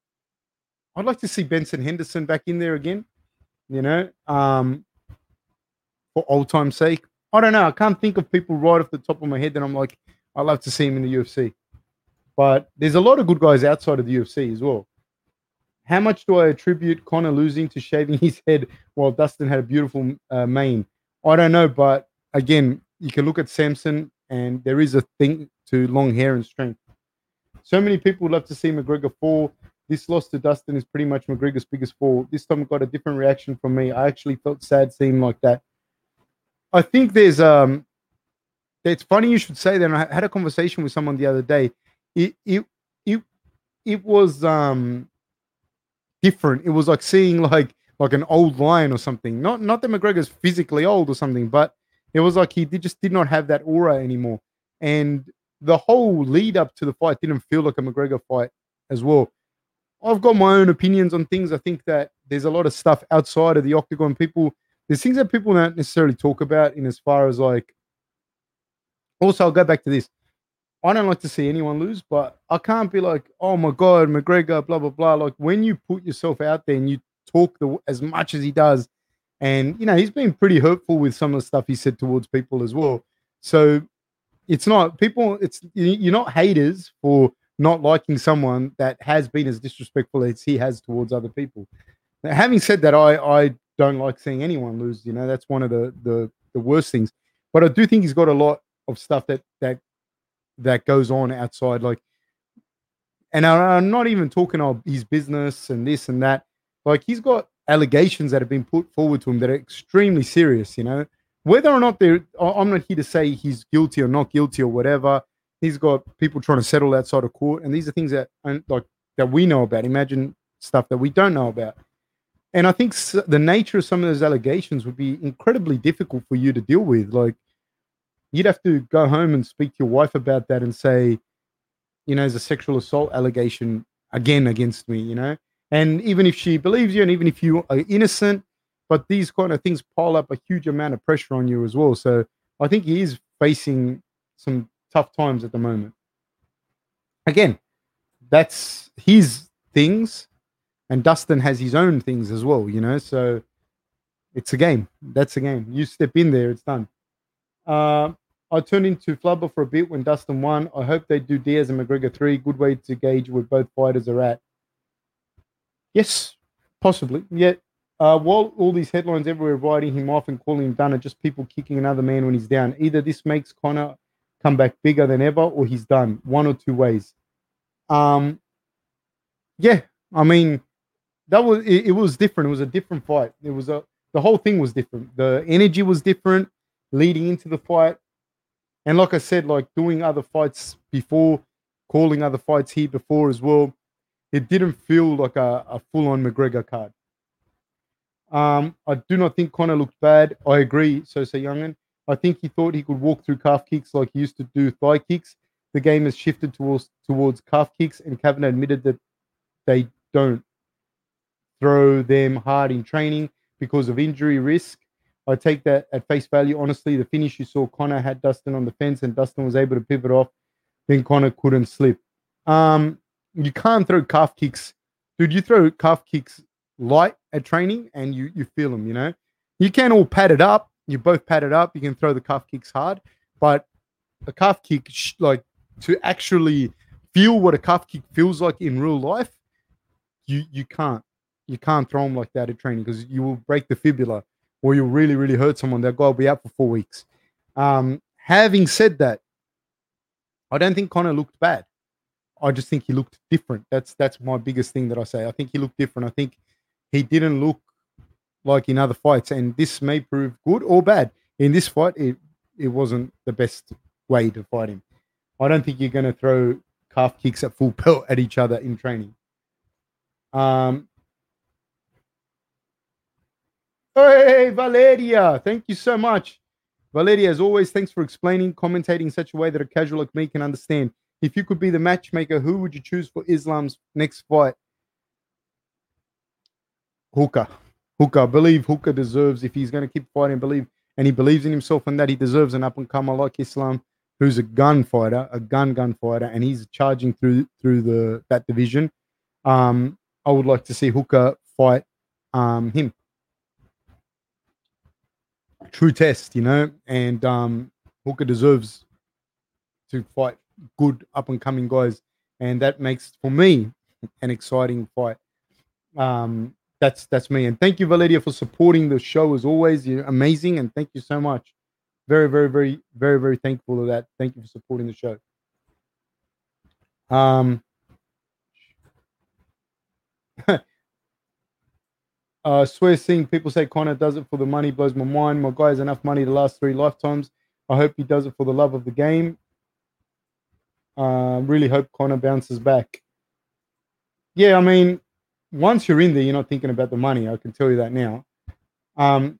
I'd like to see Benson Henderson back in there again, you know, um, for old time's sake. I don't know. I can't think of people right off the top of my head that I'm like, I'd love to see him in the UFC. But there's a lot of good guys outside of the UFC as well. How much do I attribute Conor losing to shaving his head while Dustin had a beautiful uh, mane? I don't know, but again, you can look at Samson, and there is a thing to long hair and strength. So many people love to see McGregor fall. This loss to Dustin is pretty much McGregor's biggest fall. This time got a different reaction from me. I actually felt sad seeing like that. I think there's um it's funny you should say that. I had a conversation with someone the other day. It it it it was um different. It was like seeing like like an old lion or something. Not not that McGregor's physically old or something, but it was like he did, just did not have that aura anymore. And the whole lead up to the fight didn't feel like a McGregor fight as well. I've got my own opinions on things. I think that there's a lot of stuff outside of the octagon. People, there's things that people don't necessarily talk about in as far as like. Also, I'll go back to this. I don't like to see anyone lose, but I can't be like, oh my god, McGregor, blah blah blah. Like when you put yourself out there and you talk the, as much as he does, and you know he's been pretty hurtful with some of the stuff he said towards people as well. So it's not people. It's you're not haters for not liking someone that has been as disrespectful as he has towards other people. Now, having said that, I I don't like seeing anyone lose. You know, that's one of the the the worst things. But I do think he's got a lot of stuff that that that goes on outside, like, and I'm not even talking of his business and this and that. Like, he's got allegations that have been put forward to him that are extremely serious. You know, whether or not they're, I'm not here to say he's guilty or not guilty or whatever he's got people trying to settle outside of court, and these are things that like that we know about. Imagine stuff that we don't know about. And I think the nature of some of those allegations would be incredibly difficult for you to deal with. Like, you'd have to go home and speak to your wife about that and say, you know, there's a sexual assault allegation again against me, you know? And even if she believes you and even if you are innocent, but these kind of things pile up a huge amount of pressure on you as well. So I think he is facing some tough times at the moment. Again, that's his things, and Dustin has his own things as well. You know, so it's a game. That's a game. You step in there, it's done. Uh, I turned into Flubber for a bit when Dustin won. I hope they do Diaz and McGregor three. Good way to gauge where both fighters are at. Yes, possibly. Yet, uh, while all these headlines everywhere writing him off and calling him done are just people kicking another man when he's down. Either this makes Conor come back bigger than ever, or he's done. One or two ways. Um, yeah, I mean, that was it, it was different. It was a different fight. It was a the whole thing was different. The energy was different leading into the fight. And like I said, like doing other fights before, calling other fights here before as well, it didn't feel like a, a full on McGregor card. Um, I do not think Conor looked bad. I agree, So say Youngin. I think he thought he could walk through calf kicks like he used to do thigh kicks. The game has shifted towards towards calf kicks, and Kavanagh admitted that they don't throw them hard in training because of injury risk. I take that at face value. Honestly, the finish you saw, Conor had Dustin on the fence, and Dustin was able to pivot off. Then Conor couldn't slip. Um, you can't throw calf kicks, dude. You throw calf kicks light at training, and you you feel them. You know, you can all pad it up. You both pad it up. You can throw the calf kicks hard, but a calf kick, like to actually feel what a calf kick feels like in real life, you you can't you can't throw them like that at training because you will break the fibula or you'll really, really hurt someone. That guy will be out for four weeks. Um, having said that, I don't think Conor looked bad. I just think he looked different. That's that's my biggest thing that I say. I think he looked different. I think he didn't look like in other fights, and this may prove good or bad. In this fight, it it wasn't the best way to fight him. I don't think you're going to throw calf kicks at full pelt at each other in training. Um, Hey, Valeria, thank you so much. Valeria, as always, thanks for explaining, commentating in such a way that a casual like me can understand. If you could be the matchmaker, who would you choose for Islam's next fight? Hooker. Hooker. I believe Hooker deserves, if he's going to keep fighting, believe, and he believes in himself and that he deserves an up and comer like Islam, who's a gunfighter, a gun gunfighter, and he's charging through through the that division. Um, I would like to see Hooker fight um, him true test, you know, and um, Hooker deserves to fight good up and coming guys, and that makes for me an exciting fight. Um, that's that's me, and thank you, Valeria, for supporting the show as always. You're amazing, and thank you so much. Very, very, very, very, very thankful of that. Thank you for supporting the show. Um, Uh, swear seeing people say Conor does it for the money blows my mind. My guy has enough money to last three lifetimes. I hope he does it for the love of the game. Uh, really hope Conor bounces back. Yeah, I mean, once you're in there, you're not thinking about the money. I can tell you that now. Um,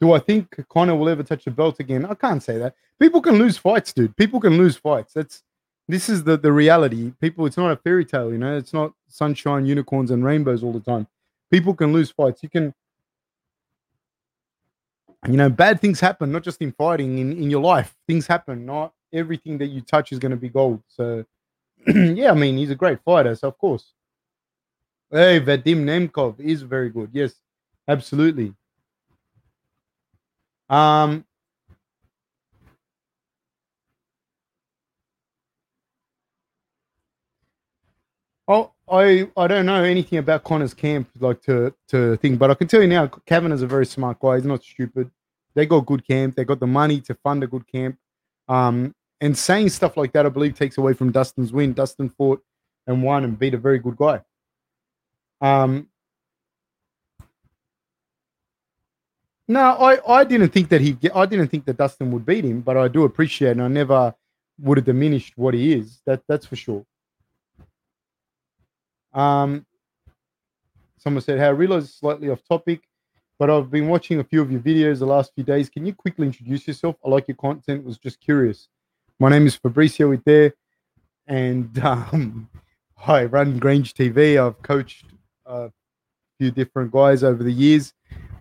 do I think Conor will ever touch a belt again? I can't say that. People can lose fights, dude. People can lose fights. That's this is the the reality. People, it's not a fairy tale, you know. It's not sunshine, unicorns, and rainbows all the time. People can lose fights. You can, you know, bad things happen, not just in fighting, in, in your life. Things happen. Not everything that you touch is going to be gold. So, yeah, I mean, he's a great fighter. So, of course. Hey, Vadim Nemkov is very good. Yes, absolutely. Um, Oh, I I don't know anything about Conor's camp like to to think, but I can tell you now, Kevin is a very smart guy. He's not stupid. They got good camp. They got the money to fund a good camp. Um, and saying stuff like that, I believe, takes away from Dustin's win. Dustin fought and won and beat a very good guy. Um, no, I, I didn't think that he I didn't think that Dustin would beat him, but I do appreciate and I never would have diminished what he is. That that's for sure. Um, someone said, "Hey, I realize it's slightly off topic, but I've been watching a few of your videos the last few days. Can you quickly introduce yourself? I like your content. Was just curious. My name is Fabricio there, and um, I run Grange TV. I've coached a few different guys over the years.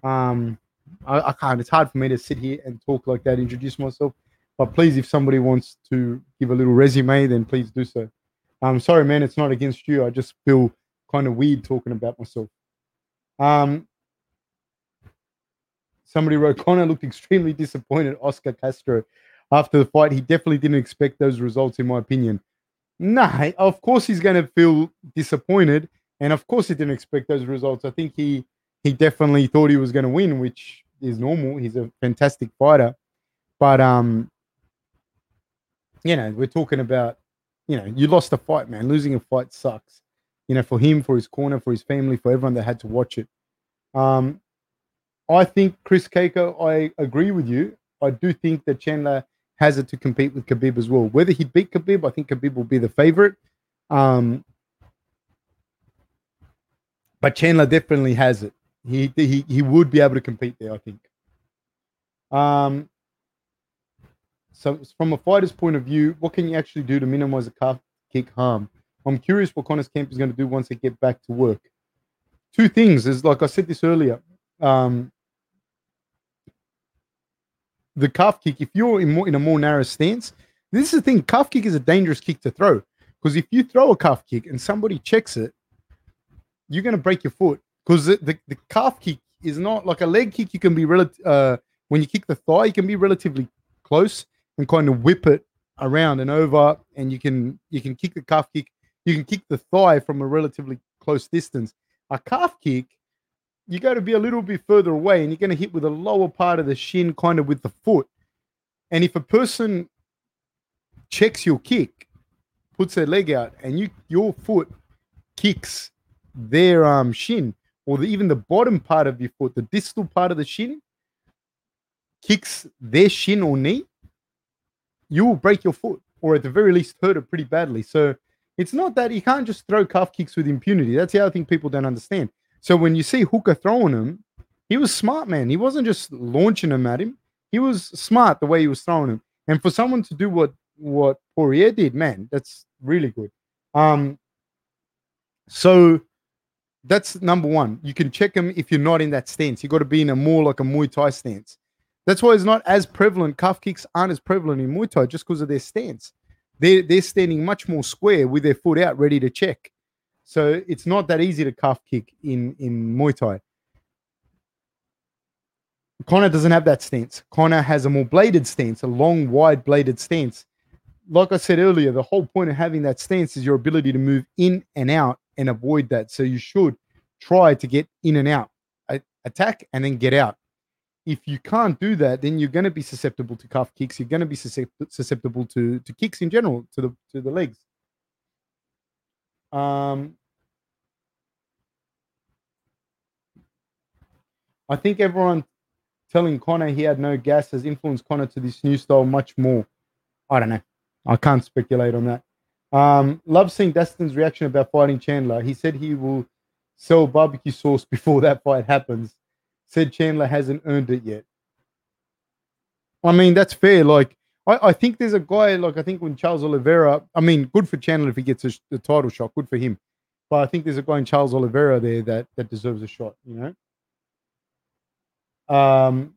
Um, I, I can't. It's hard for me to sit here and talk like that, introduce myself. But please, if somebody wants to give a little resume, then please do so. I'm sorry, man. It's not against you. I just feel kind of weird talking about myself. Um, somebody wrote Conor looked extremely disappointed. Oscar Castro after the fight. He definitely didn't expect those results, in my opinion. Nah, of course he's going to feel disappointed, and of course he didn't expect those results. I think he he definitely thought he was going to win, which is normal. He's a fantastic fighter, but um, you know, we're talking about, you know, you lost a fight, man. Losing a fight sucks. You know, for him, for his corner, for his family, for everyone that had to watch it. Um, I think Chris Caker, I agree with you. I do think that Chandler has it to compete with Khabib as well. Whether he beat Khabib, I think Khabib will be the favorite. Um, but Chandler definitely has it. He, he he would be able to compete there, I think. Um, so from a fighter's point of view, what can you actually do to minimize the calf kick harm? I'm curious what Conor's camp is going to do once they get back to work. Two things is like I said this earlier. Um, the calf kick, if you're in more in a more narrow stance, this is the thing. Calf kick is a dangerous kick to throw because if you throw a calf kick and somebody checks it, you're going to break your foot because the, the, the, calf kick is not like a leg kick. You can be relative uh, when you kick the thigh, you can be relatively close and kind of whip it around and over, and you can you can kick the calf kick. You can kick the thigh from a relatively close distance. A calf kick you got to be a little bit further away and you're going to hit with the lower part of the shin, kind of with the foot. And if a person checks your kick, puts their leg out, and you your foot kicks their um shin, or the, even the bottom part of your foot, the distal part of the shin, kicks their shin or knee, you will break your foot, or at the very least hurt it pretty badly. So it's not that you can't just throw calf kicks with impunity. That's the other thing people don't understand. So when you see Hooker throwing him, he was smart, man. He wasn't just launching him at him. He was smart the way he was throwing him. And for someone to do what what Poirier did, man, that's really good. Um, so that's number one. You can check him if you're not in that stance. You got to be in a more like a Muay Thai stance. That's why it's not as prevalent. Calf kicks aren't as prevalent in Muay Thai just because of their stance. They're, they're standing much more square with their foot out, ready to check. So it's not that easy to calf kick in in Muay Thai. Conor doesn't have that stance. Conor has a more bladed stance, a long, wide bladed stance. Like I said earlier, the whole point of having that stance is your ability to move in and out and avoid that. So you should try to get in and out, attack and then get out. If you can't do that, then you're going to be susceptible to calf kicks. You're going to be susceptible to, to kicks in general, to the to the legs. Um, I think everyone telling Conor he had no gas has influenced Conor to this new style much more. I don't know. I can't speculate on that. Um, love seeing Dustin's reaction about fighting Chandler. He said he will sell barbecue sauce before that fight happens. Said Chandler hasn't earned it yet. I mean, that's fair. Like, I, I think there's a guy, like, I think when Charles Oliveira, I mean, good for Chandler if he gets a, title shot, good for him. But I think there's a guy in Charles Oliveira there that, that deserves a shot, you know? Um,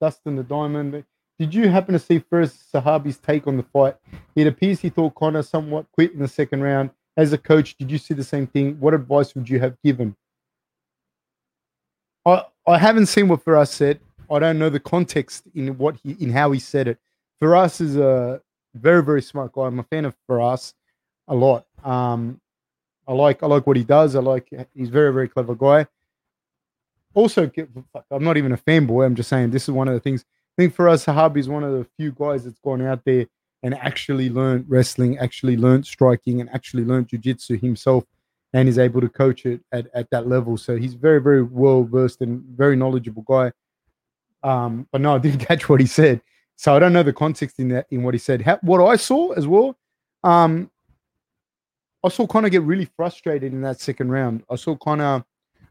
Dustin the Diamond. Did you happen to see Firas Zahabi's take on the fight? It appears he thought Conor somewhat quit in the second round. As a coach, did you see the same thing? What advice would you have given? I I haven't seen what Firas said. I don't know the context in what he in how he said it. Firas is a very very smart guy. I'm a fan of Firas a lot. Um, I like I like what he does. I like he's very very clever guy also, I'm not even a fanboy. I'm just saying this is one of the things. I think Firas Zahabi is one of the few guys that's gone out there and actually learned wrestling, actually learned striking, and actually learned jujitsu himself, and is able to coach it at, at that level. So he's very, very well versed and very knowledgeable guy. Um, but no, I didn't catch what he said, so I don't know the context in that in what he said. How, what I saw as well, um, I saw Conor get really frustrated in that second round. I saw Conor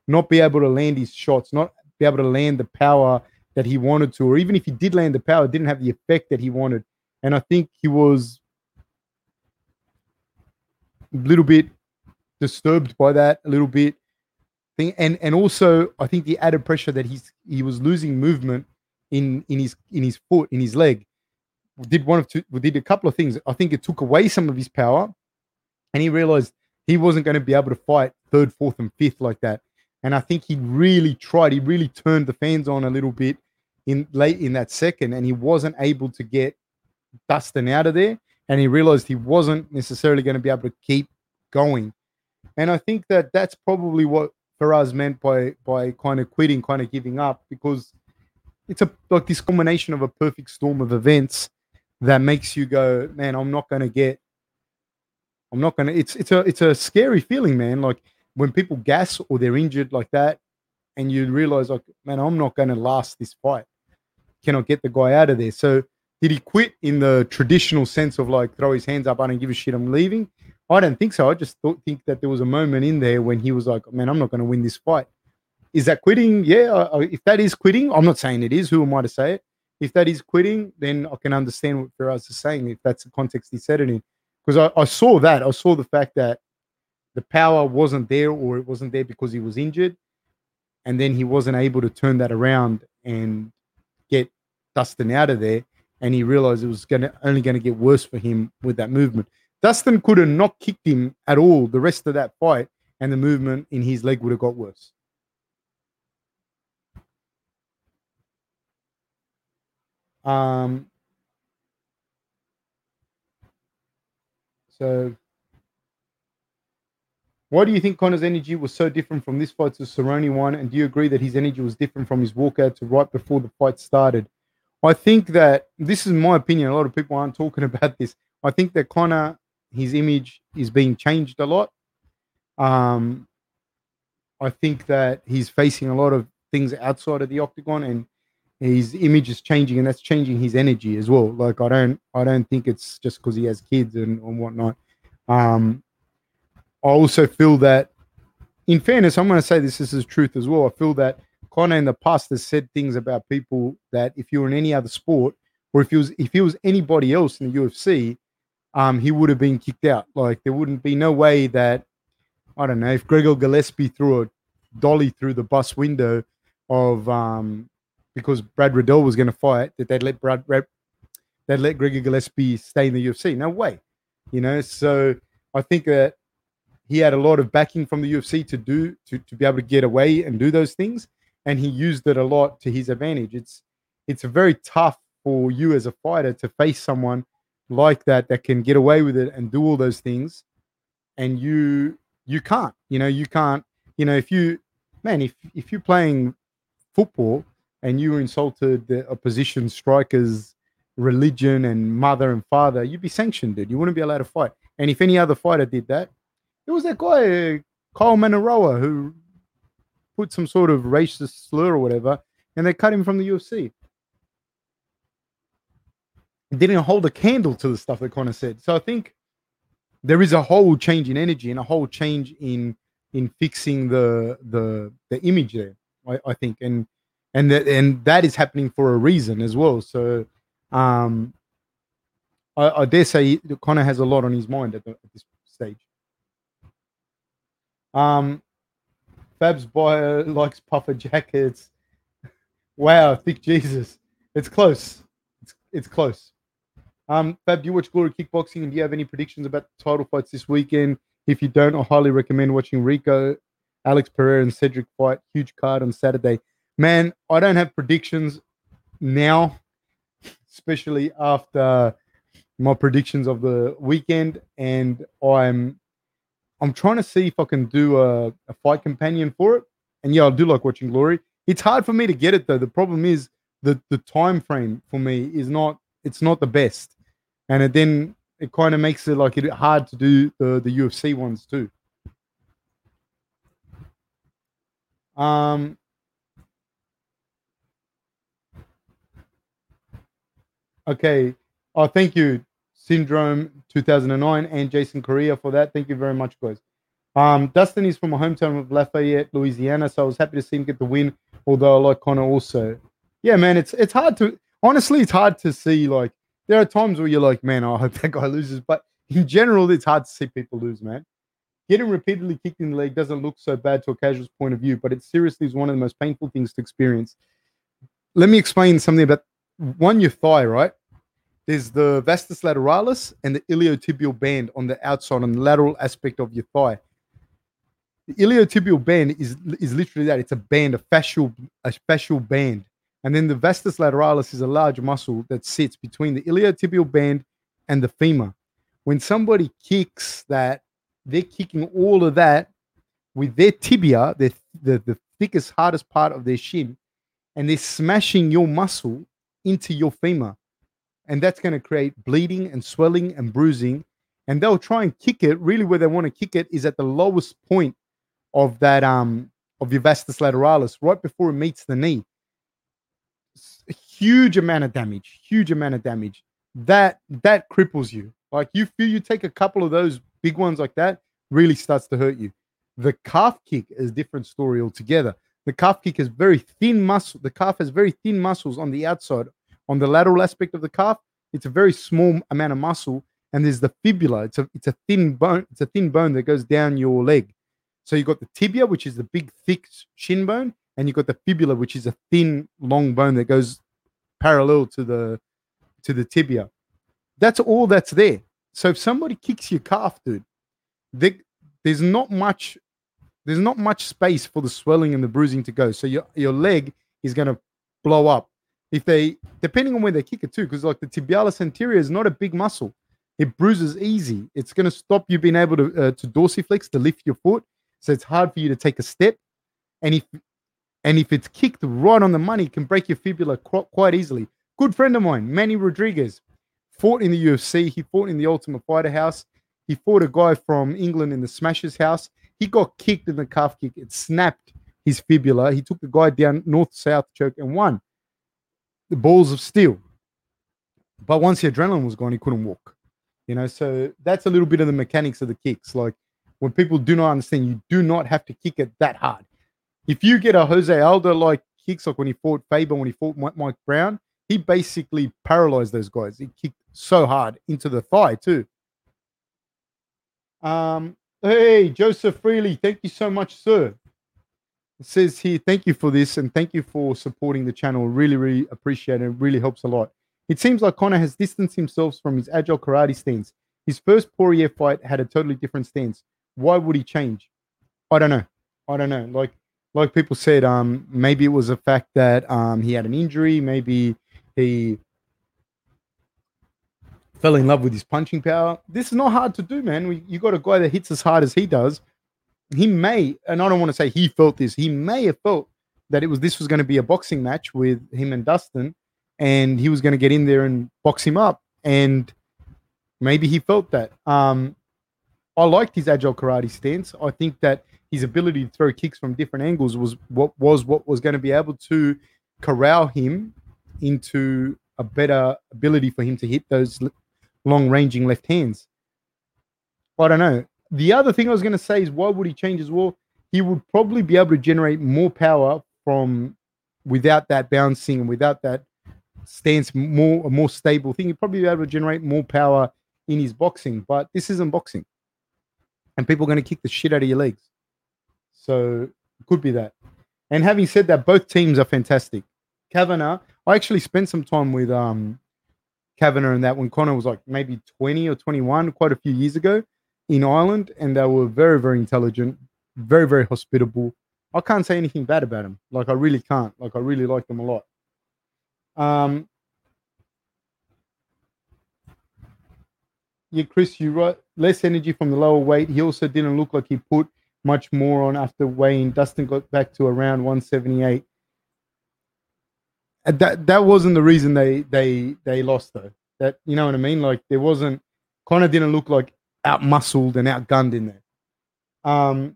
not be able to land his shots, not be able to land the power that he wanted to, or even if he did land the power, didn't have the effect that he wanted. And I think he was a little bit disturbed by that, a little bit. Thing. And and also I think the added pressure that he's he was losing movement in in his in his foot, in his leg. did one of two, did a couple of things. I think it took away some of his power, and he realized he wasn't going to be able to fight third, fourth, and fifth like that. And I think he really tried. He really turned the fans on a little bit in late in that second, and he wasn't able to get Dustin out of there. And he realized he wasn't necessarily going to be able to keep going. And I think that that's probably what Firas meant by by kind of quitting, kind of giving up, because it's a like this combination of a perfect storm of events that makes you go, man, I'm not going to get, I'm not going to. It's it's a it's a scary feeling, man. Like when people gas or they're injured like that, and you realize, like, man, I'm not going to last this fight. Cannot get the guy out of there. So did he quit in the traditional sense of like throw his hands up, I don't give a shit, I'm leaving? I don't think so. I just thought, think that there was a moment in there when he was like, man, I'm not going to win this fight. Is that quitting? Yeah. If that is quitting, I'm not saying it is. Who am I to say it? If that is quitting, then I can understand what Firas is saying, if that's the context he said it in. Because I, I saw that. I saw the fact that the power wasn't there or it wasn't there because he was injured. And then he wasn't able to turn that around and get Dustin out of there. And he realized it was gonna only gonna get worse for him with that movement. Dustin could have not kicked him at all the rest of that fight, and the movement in his leg would have got worse. Um, so, why do you think Conor's energy was so different from this fight to Cerrone one? And do you agree that his energy was different from his walkout to right before the fight started? I think that this is my opinion. A lot of people aren't talking about this. I think that Conor, his image is being changed a lot. Um, I think that he's facing a lot of things outside of the octagon, and his image is changing, and that's changing his energy as well. Like I don't, I don't think it's just because he has kids and, and whatnot. Um, I also feel that, in fairness, I'm going to say this, this is truth as well. I feel that Conor in the past has said things about people that if you were in any other sport, or if he was if he was anybody else in the UFC, um, he would have been kicked out. Like there wouldn't be no way that I don't know if Gregor Gillespie threw a dolly through the bus window of um, because Brad Riddell was going to fight that they'd let Brad, Brad they'd let Gregor Gillespie stay in the UFC. No way, you know. So I think that he had a lot of backing from the UFC to do to, to be able to get away and do those things, and he used it a lot to his advantage. It's it's very tough for you as a fighter to face someone like that that can get away with it and do all those things, and you you can't. You know, you can't. You know, if you man, if if you're playing football and you insulted the opposition striker's religion and mother and father, you'd be sanctioned, dude. You wouldn't be allowed to fight. And if any other fighter did that, there was that guy, Kyle Manaroa, who put some sort of racist slur or whatever, and they cut him from the UFC. Didn't hold a candle to the stuff that Conor said. So I think there is a whole change in energy and a whole change in in fixing the the the image there. I, I think, and and that and that is happening for a reason as well. So, um, I, I dare say Conor has a lot on his mind at, the, at this stage. Um, Fab's boy likes puffer jackets. Wow, thick Jesus, it's close. It's it's close. Um, Fab, do you watch Glory Kickboxing and do you have any predictions about the title fights this weekend? If you don't, I highly recommend watching Rico, Alex Pereira, and Cedric fight. Huge card on Saturday. Man, I don't have predictions now, especially after my predictions of the weekend, and I'm I'm trying to see if I can do a, a fight companion for it. And yeah, I do like watching Glory. It's hard for me to get it though. The problem is the the time frame for me is not it's not the best, and it then it kind of makes it like it hard to do the the UFC ones too. Um, Okay. Oh, thank you, Syndrome 2009 and Jason Correa for that. Thank you very much, guys. Um, Dustin is from my hometown of Lafayette, Louisiana, so I was happy to see him get the win. Although I like Conor also. Yeah, man, it's it's hard to honestly, it's hard to see. Like there are times where you're like, man, I hope that guy loses, but in general, it's hard to see people lose, man. Getting repeatedly kicked in the leg doesn't look so bad to a casual's point of view, but it seriously is one of the most painful things to experience. Let me explain something about one your thigh, right? There's the vastus lateralis and the iliotibial band on the outside, on the lateral aspect of your thigh. The iliotibial band is is literally that. It's a band, a fascial, a fascial band. And then the vastus lateralis is a large muscle that sits between the iliotibial band and the femur. When somebody kicks that, they're kicking all of that with their tibia, the, the, the thickest, hardest part of their shin, and they're smashing your muscle into your femur. And that's going to create bleeding and swelling and bruising. And they'll try and kick it. Really, where they want to kick it is at the lowest point of that um of your vastus lateralis, right before it meets the knee. Huge amount of damage, huge amount of damage. That that cripples you. Like you feel you take a couple of those big ones like that, really starts to hurt you. The calf kick is a different story altogether. The calf kick is very thin muscle. The calf has very thin muscles on the outside. On the lateral aspect of the calf, it's a very small amount of muscle, and there's the fibula. It's a it's a thin bone. It's a thin bone that goes down your leg. So you've got the tibia, which is the big, thick shin bone, and you've got the fibula, which is a thin, long bone that goes parallel to the to the tibia. That's all that's there. So if somebody kicks your calf, dude, they, there's not much there's not much space for the swelling and the bruising to go. So your your leg is going to blow up if they depending on where they kick it too, because like the tibialis anterior is not a big muscle. It bruises easy. It's going to stop you being able to uh, to dorsiflex to lift your foot. So it's hard for you to take a step. And if and if it's kicked right on the money, can break your fibula quite easily. Good friend of mine, Manny Rodriguez, fought in the UFC. He fought in the Ultimate Fighter house. He fought a guy from England in the Smashers house. He got kicked in the calf kick. It snapped his fibula. He took the guy down north south choke and won. The balls of steel. But once the adrenaline was gone, he couldn't walk. You know, so that's a little bit of the mechanics of the kicks. Like when people do not understand, you do not have to kick it that hard. If you get a Jose Aldo like kicks, like when he fought Faber, when he fought Mike Brown, he basically paralyzed those guys. He kicked so hard into the thigh too. Um, Hey, Joseph Freely, thank you so much, sir. Says here, thank you for this and thank you for supporting the channel. Really, really appreciate it. It really helps a lot. It seems like Conor has distanced himself from his agile karate stance. His first Poirier fight had a totally different stance. Why would he change? I don't know. I don't know. Like like people said, um, maybe it was a fact that um he had an injury, maybe he fell in love with his punching power. This is not hard to do, man. You got a guy that hits as hard as he does. He may, and I don't want to say he felt this. He may have felt that it was this was going to be a boxing match with him and Dustin, and he was going to get in there and box him up. And maybe he felt that. Um, I liked his agile karate stance. I think that his ability to throw kicks from different angles was what was what was going to be able to corral him into a better ability for him to hit those long ranging left hands. I don't know. The other thing I was going to say is why would he change his well? He would probably be able to generate more power from without that bouncing and without that stance, more a more stable thing. He'd probably be able to generate more power in his boxing, but this isn't boxing. And people are going to kick the shit out of your legs. So it could be that. And having said that, both teams are fantastic. Kavanagh, I actually spent some time with um Kavanagh and that when Conor was like maybe 20 or 21, quite a few years ago in Ireland, and they were very, very intelligent, very, very hospitable. I can't say anything bad about them. Like I really can't. Like I really like them a lot. Um, yeah, Chris, you right. Less energy from the lower weight. He also didn't look like he put much more on after weighing. Dustin got back to around 178 that that wasn't the reason they they they lost though. That you know what I mean? Like there wasn't Conor didn't look like out muscled and outgunned in there. Um.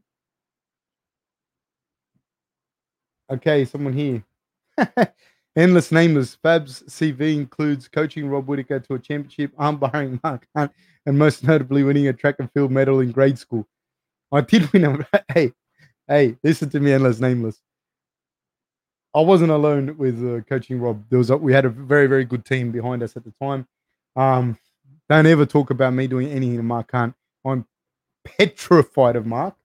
Okay, someone here. Endless nameless. Fab's CV includes coaching Rob Whittaker to a championship, arm barring Mark Hunt, and most notably winning a track and field medal in grade school. I did win a hey, hey, listen to me, endless nameless. I wasn't alone with uh, coaching Rob. There was a, we had a very very good team behind us at the time. Um, don't ever talk about me doing anything to Mark Hunt. I'm petrified of Mark.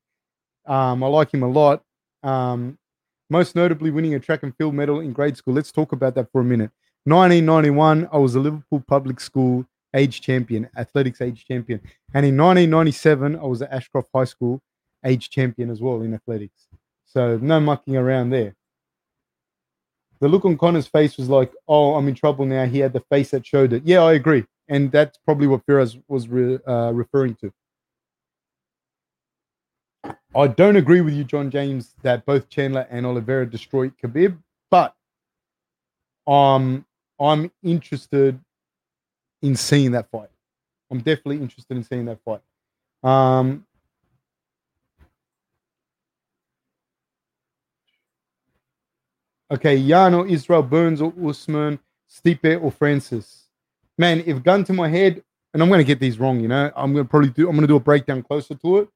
Um, I like him a lot. Um, most notably winning a track and field medal in grade school. Let's talk about that for a minute. 1991, I was a Liverpool public school age champion, athletics age champion. And in 1997, I was at Ashcroft High School age champion as well in athletics. So no mucking around there. The look on Conor's face was like, oh, I'm in trouble now. He had the face that showed it. Yeah, I agree. And that's probably what Firas was re- uh, referring to. I don't agree with you, John James, that both Chandler and Oliveira destroyed Khabib, but um, I'm interested in seeing that fight. I'm definitely interested in seeing that fight. Um, okay, Yano, Israel, Burns, or Usman, Stipe, or Francis. Man, if gun to my head, and I'm going to get these wrong, you know, I'm going to probably do. I'm going to do a breakdown closer to it.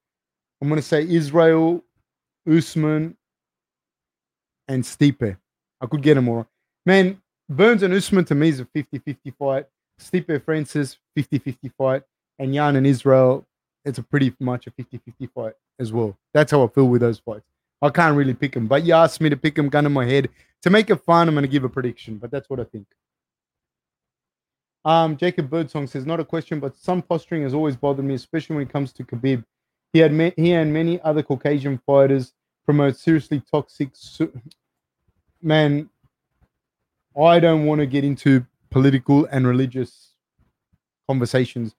I'm going to say Israel, Usman, and Stipe. I could get them all. Man, Burns and Usman to me is a 50 50 fight. Stipe Francis, 50 50 fight. And Jan and Israel, it's a pretty much a 50 50 fight as well. That's how I feel with those fights. I can't really pick them, but you asked me to pick them, gun in my head. To make it fun, I'm going to give a prediction, but that's what I think. Um, Jacob Birdsong says, not a question, but some posturing has always bothered me, especially when it comes to Khabib. He had me- he and many other Caucasian fighters promote seriously toxic. Su- Man, I don't want to get into political and religious conversations.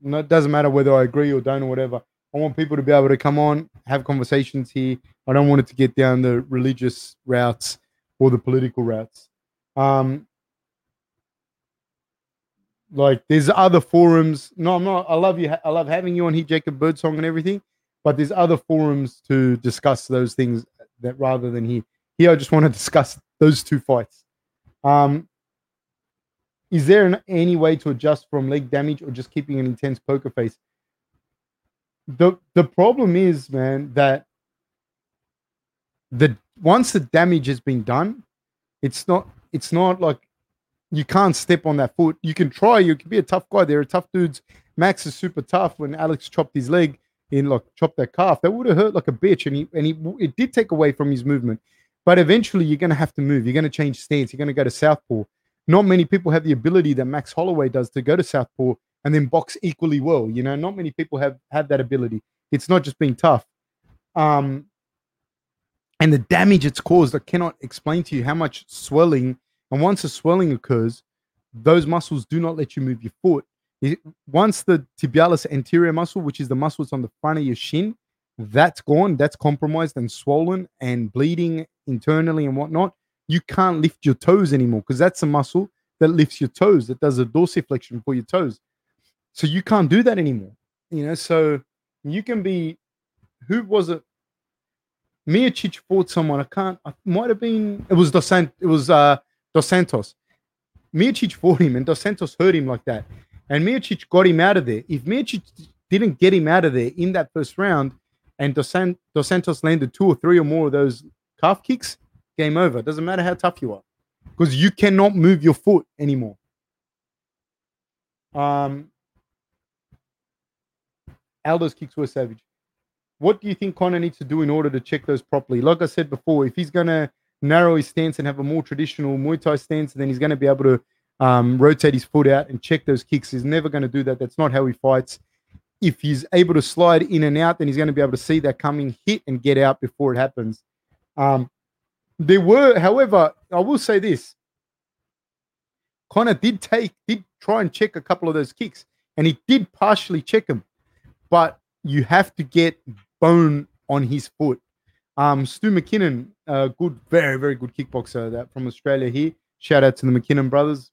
No, it doesn't matter whether I agree or don't or whatever. I want people to be able to come on, have conversations here. I don't want it to get down the religious routes or the political routes. Um, like there's other forums. No, I'm not. I love you. I love having you on here, Jacob Birdsong, and everything. But there's other forums to discuss those things that rather than here. Here, I just want to discuss those two fights. Um, is there an, any way to adjust from leg damage or just keeping an intense poker face? The the problem is, man, that the once the damage has been done, it's not it's not like you can't step on that foot. You can try. You can be a tough guy. There are tough dudes. Max is super tough. When Alex chopped his leg in, like chopped that calf, that would have hurt like a bitch, and he and he it did take away from his movement. But eventually, you're going to have to move. You're going to change stance. You're going to go to southpaw. Not many people have the ability that Max Holloway does to go to southpaw and then box equally well. You know, not many people have have that ability. It's not just being tough. Um, and the damage it's caused, I cannot explain to you how much swelling. And once a swelling occurs, those muscles do not let you move your foot. It, once the tibialis anterior muscle, which is the muscle that's on the front of your shin, that's gone, that's compromised and swollen and bleeding internally and whatnot, you can't lift your toes anymore because that's a muscle that lifts your toes, that does a dorsiflexion for your toes. So you can't do that anymore. You know, so you can be who was it? Miocic fought someone. I can't. I might have been. It was Dos Sant, It was uh, Dos Santos. Miocic fought him, and Dos Santos hurt him like that. And Miocic got him out of there. If Miocic didn't get him out of there in that first round, and Dos, San- Dos Santos landed two or three or more of those calf kicks, game over. Doesn't matter how tough you are, because you cannot move your foot anymore. Um, Aldo's kicks were savage. What do you think Conor needs to do in order to check those properly? Like I said before, if he's going to narrow his stance and have a more traditional Muay Thai stance, then he's going to be able to um, rotate his foot out and check those kicks. He's never going to do that. That's not how he fights. If he's able to slide in and out, then he's going to be able to see that coming, hit, and get out before it happens. Um, there were, however, I will say this: Conor did take, did try and check a couple of those kicks, and he did partially check them but you have to get bone on his foot. Um, Stu McKinnon, a good, very, very good kickboxer that from Australia here. Shout out to the McKinnon brothers,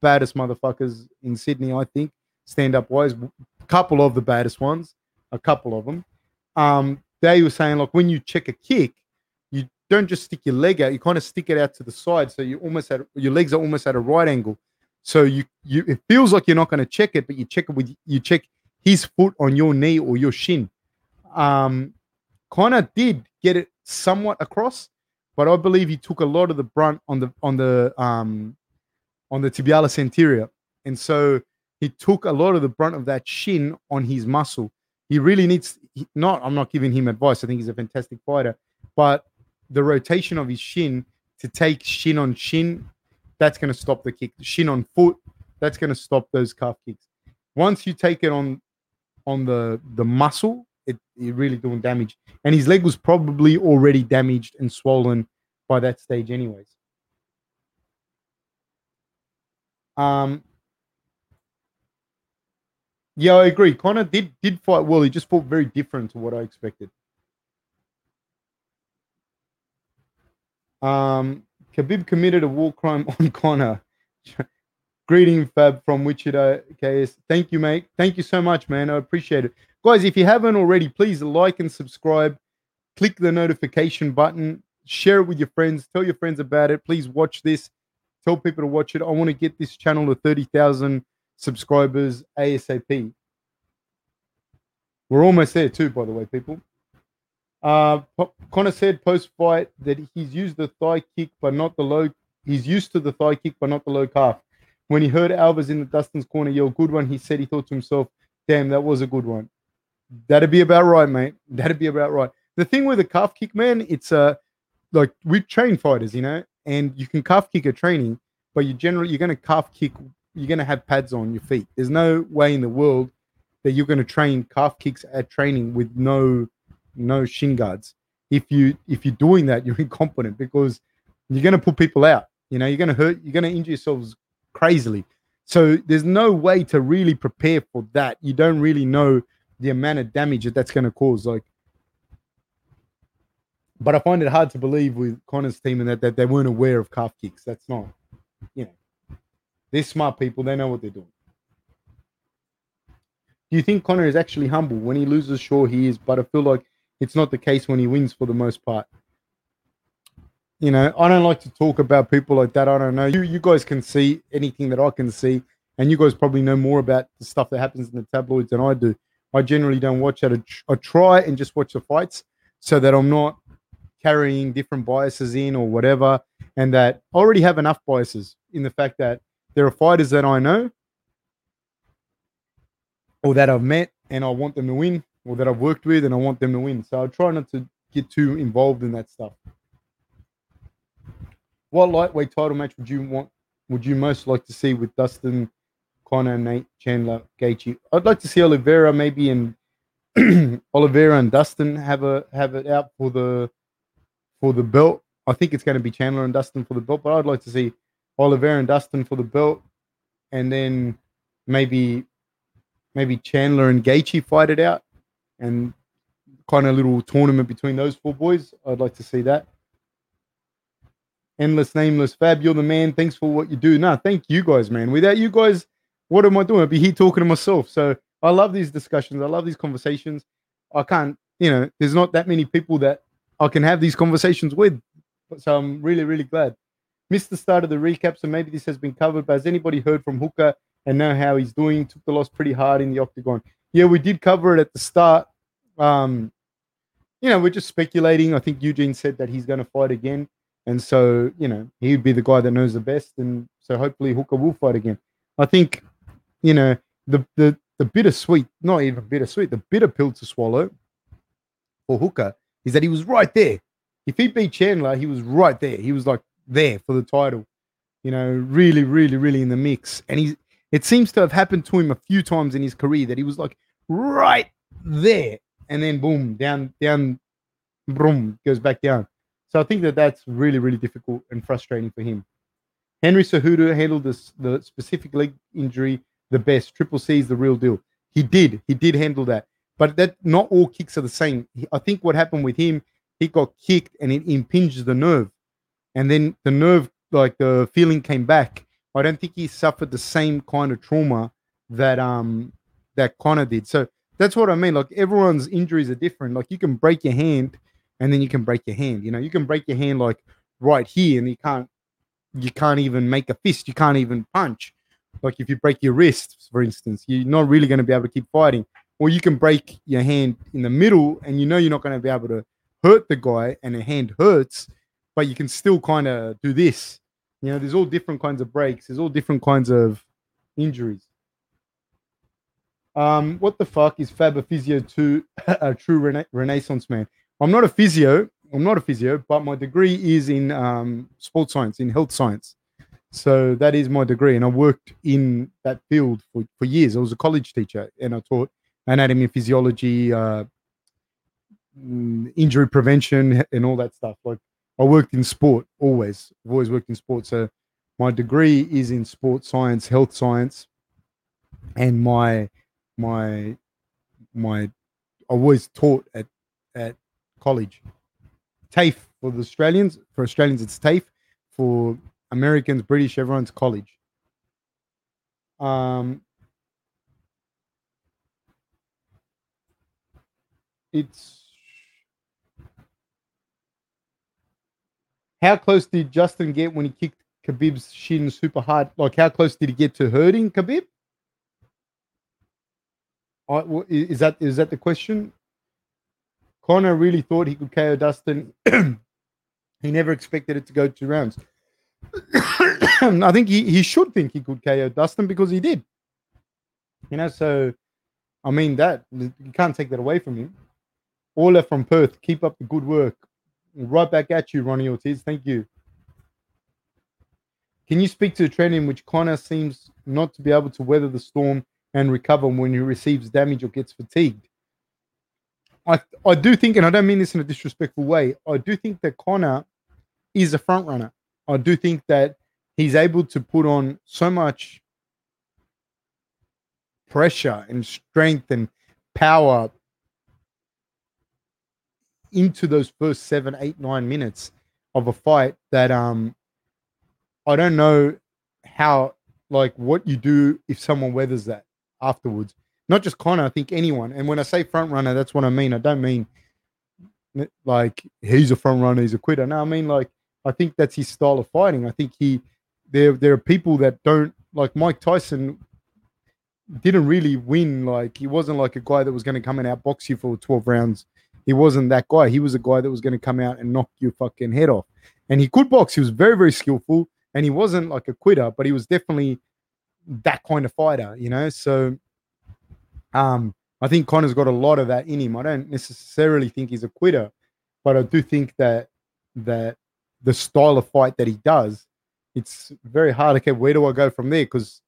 baddest motherfuckers in Sydney, I think, stand up wise. A couple of the baddest ones, a couple of them. Um, they were saying like when you check a kick, you don't just stick your leg out; you kind of stick it out to the side, so you almost your legs are almost at a right angle. So you you it feels like you're not going to check it, but you check it with you check his foot on your knee or your shin. Um, Conor did get it somewhat across, but I believe he took a lot of the brunt on the on the um, on the tibialis anterior, and so he took a lot of the brunt of that shin on his muscle. He really needs not. I'm not giving him advice. I think he's a fantastic fighter, but the rotation of his shin to take shin on shin that's going to stop the kick. Shin on foot, that's going to stop those calf kicks. Once you take it on on the the muscle, it, it really doing damage. And his leg was probably already damaged and swollen by that stage, anyways. Um, yeah, I agree. Conor did did fight well. He just fought very different to what I expected. Um, Khabib committed a war crime on Conor. Greeting Fab from Wichita KS. Thank you, mate. Thank you so much, man. I appreciate it. Guys, if you haven't already, please like and subscribe. Click the notification button. Share it with your friends. Tell your friends about it. Please watch this. Tell people to watch it. I want to get this channel to 30,000 subscribers ASAP. We're almost there too, by the way, people. Uh, Conor said post fight that he's used the thigh kick, but not the low. He's used to the thigh kick, but not the low calf. When he heard Alves in the Dustin's corner yell "good one," he said he thought to himself, "Damn, that was a good one." That'd be about right, mate. That'd be about right. The thing with the calf kick, man, it's uh like we train fighters, you know, and you can calf kick at training, but you generally you're gonna calf kick, you're gonna have pads on your feet. There's no way in the world that you're gonna train calf kicks at training with no no shin guards. If you if you're doing that, you're incompetent because you're gonna put people out. You know, you're gonna hurt, you're gonna injure yourselves crazily. So there's no way to really prepare for that. You don't really know the amount of damage that that's going to cause. Like, but I find it hard to believe with Conor's team and that, that they weren't aware of calf kicks. That's not, you know, they're smart people. They know what they're doing. Do you think Conor is actually humble? When he loses, sure he is, but I feel like it's not the case when he wins for the most part. You know, I don't like to talk about people like that. I don't know. You you guys can see anything that I can see, and you guys probably know more about the stuff that happens in the tabloids than I do. I generally don't watch it. I try and just watch the fights so that I'm not carrying different biases in or whatever, and that I already have enough biases in the fact that there are fighters that I know or that I've met and I want them to win, or that I've worked with and I want them to win. So I try not to get too involved in that stuff. What lightweight title match would you want? Would you most like to see with Dustin Conor, Nate, Chandler, Gaethje. I'd like to see Oliveira maybe and Oliveira and Dustin have a have it out for the for the belt. I think it's going to be Chandler and Dustin for the belt, but I'd like to see Oliveira and Dustin for the belt, and then maybe maybe Chandler and Gaethje fight it out, and kind of a little tournament between those four boys. I'd like to see that. Endless, nameless, Fab, you're the man. Thanks for what you do. No, thank you guys, man. Without you guys, what am I doing? I'd be here talking to myself. So I love these discussions. I love these conversations. I can't, you know, there's not that many people that I can have these conversations with. So I'm really, really glad. Missed the start of the recap, so maybe this has been covered. But has anybody heard from Hooker and know how he's doing? Took the loss pretty hard in the octagon. Yeah, we did cover it at the start. Um, you know, we're just speculating. I think Eugene said that he's going to fight again. And so, you know, he'd be the guy that knows the best. And so hopefully Hooker will fight again. I think you know, the the the bittersweet, not even bittersweet, the bitter pill to swallow for Hooker is that he was right there. If he beat Chandler, he was right there. He was like there for the title. You know, really, really, really in the mix. And he it seems to have happened to him a few times in his career that he was like right there, and then boom, down, down, boom, goes back down. So I think that that's really, really difficult and frustrating for him. Henry Cejudo handled this, the specific leg injury the best. Triple C is the real deal. He did. He did handle that. But that not all kicks are the same. I think what happened with him, he got kicked and it impinges the nerve. And then the nerve, like the feeling came back. I don't think he suffered the same kind of trauma that um that Conor did. So that's what I mean. Like everyone's injuries are different. Like you can break your hand and then you can break your hand. You know, you can break your hand like right here and you can't you can't even make a fist. You can't even punch. Like if you break your wrist, for instance, you're not really going to be able to keep fighting. Or you can break your hand in the middle and you know you're not going to be able to hurt the guy and the hand hurts, but you can still kind of do this. You know, there's all different kinds of breaks, there's all different kinds of injuries. Um, what the fuck is Fab a physio to a true rena- renaissance man? I'm not a physio. I'm not a physio, but my degree is in um, sports science, in health science. So that is my degree, and I worked in that field for, for years. I was a college teacher, and I taught anatomy, physiology, uh, mm, injury prevention, and all that stuff. Like I worked in sport always. I've always worked in sport. So my degree is in sports science, health science, and my my my I always taught at at college. TAFE for the Australians. For Australians, it's TAFE. For Americans, British, everyone's college. Um, it's how close did Justin get when he kicked Khabib's shin super hard? Like, how close did he get to hurting Khabib? Is that is that the question? Conor really thought he could KO Dustin. he never expected it to go two rounds. I think he, he should think he could KO Dustin because he did. You know, so I mean that you can't take that away from him. Ola from Perth, keep up the good work. Right back at you, Ronnie Ortiz. Thank you. Can you speak to the trend in which Conor seems not to be able to weather the storm and recover when he receives damage or gets fatigued? I I do think, and I don't mean this in a disrespectful way, I do think that Conor is a front runner. I do think that he's able to put on so much pressure and strength and power into those first seven, eight, nine minutes of a fight that um I don't know how like what you do if someone weathers that afterwards. Not just Conor, I think anyone. And when I say front runner, that's what I mean. I don't mean like he's a front runner, he's a quitter. No, I mean like I think that's his style of fighting. I think he there there are people that don't like Mike Tyson didn't really win. Like he wasn't like a guy that was going to come and outbox you for 12 rounds. He wasn't that guy. He was a guy that was going to come out and knock your fucking head off. And he could box. He was very, very skillful. And he wasn't like a quitter, but he was definitely that kind of fighter, you know? So um I think Conor's got a lot of that in him. I don't necessarily think he's a quitter, but I do think that that the style of fight that he does, it's very hard. Okay, where do I go from there? Because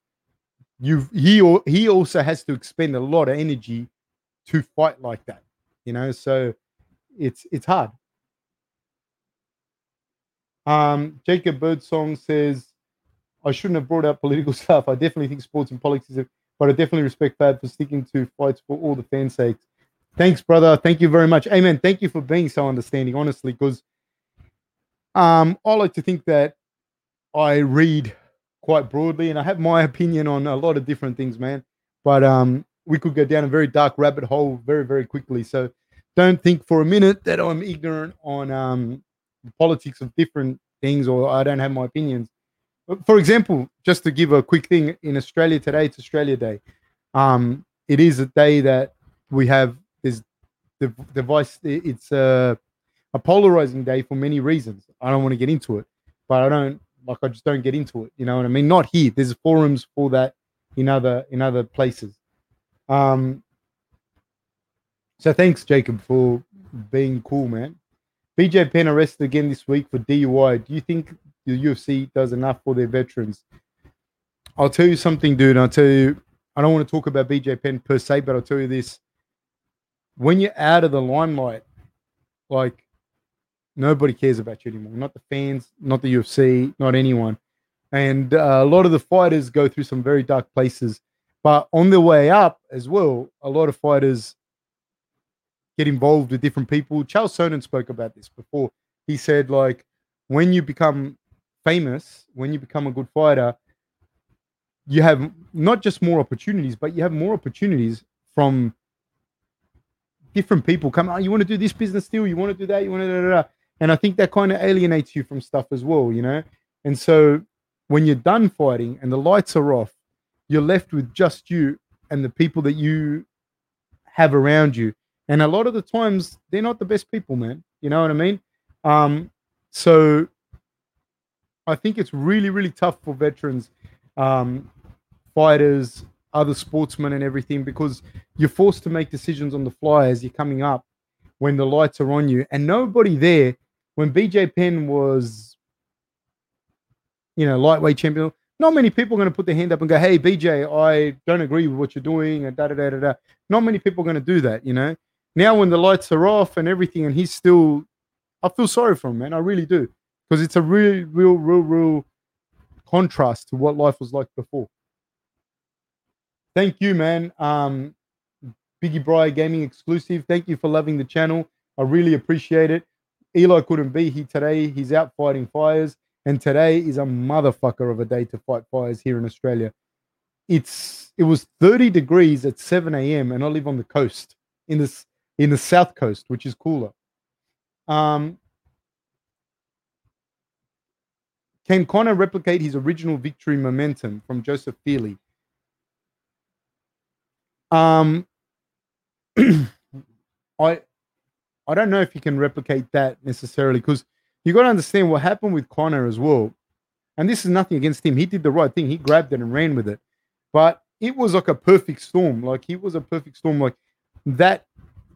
you he he also has to expend a lot of energy to fight like that, you know. So it's it's hard. Um, Jacob Birdsong says, I shouldn't have brought up political stuff. I definitely think sports and politics is, a, but I definitely respect Fab for sticking to fights for all the fans' sakes. Thanks, brother. Thank you very much. Amen. Thank you for being so understanding, honestly, because um, I like to think that I read quite broadly and I have my opinion on a lot of different things, man. But um, we could go down a very dark rabbit hole very, very quickly. So don't think for a minute that I'm ignorant on um, the politics of different things or I don't have my opinions. For example, just to give a quick thing in Australia today, it's Australia Day. Um, it is a day that we have this device. It's a, a polarizing day for many reasons. I don't want to get into it, but I don't like. I just don't get into it. You know what I mean? Not here. There's forums for that in other in other places. Um. So thanks, Jacob, for being cool, man. BJ Penn arrested again this week for DUI. Do you think the UFC does enough for their veterans? I'll tell you something, dude. I'll tell you. I don't want to talk about BJ Penn per se, but I'll tell you this: when you're out of the limelight, like nobody cares about you anymore. Not the fans, not the UFC, not anyone. And uh, a lot of the fighters go through some very dark places. But on their way up as well, a lot of fighters get involved with different people. Chael Sonnen spoke about this before. He said, like, when you become famous, when you become a good fighter, you have not just more opportunities, but you have more opportunities from different people come, oh, you want to do this business deal, you want to do that, you want to da, da, da. And I think that kind of alienates you from stuff as well, you know? And so when you're done fighting and the lights are off, you're left with just you and the people that you have around you. And a lot of the times they're not the best people, man. You know what I mean? Um, so I think it's really, really tough for veterans, um, fighters, other sportsmen, and everything because you're forced to make decisions on the fly as you're coming up when the lights are on you, and nobody there. When BJ Penn was, you know, lightweight champion. Not many people are going to put their hand up and go, "Hey, BJ, I don't agree with what you're doing," and da da da da da. Not many people are going to do that, you know. Now, when the lights are off and everything, and he's still, I feel sorry for him, man. I really do, because it's a real, real, real, real contrast to what life was like before. Thank you, man. Um, Biggie Bry Gaming exclusive. Thank you for loving the channel. I really appreciate it. Eli couldn't be here today. He's out fighting fires. And today is a motherfucker of a day to fight fires here in Australia. It's it was 30 degrees at 7 a.m. and I live on the coast in this in the south coast, which is cooler. Um, can Conor replicate his original victory momentum from Joseph Feely? Um, I I don't know if you can replicate that necessarily because you got to understand what happened with Conor as well. And this is nothing against him. He did the right thing. He grabbed it and ran with it. But it was like a perfect storm. Like he was a perfect storm. Like that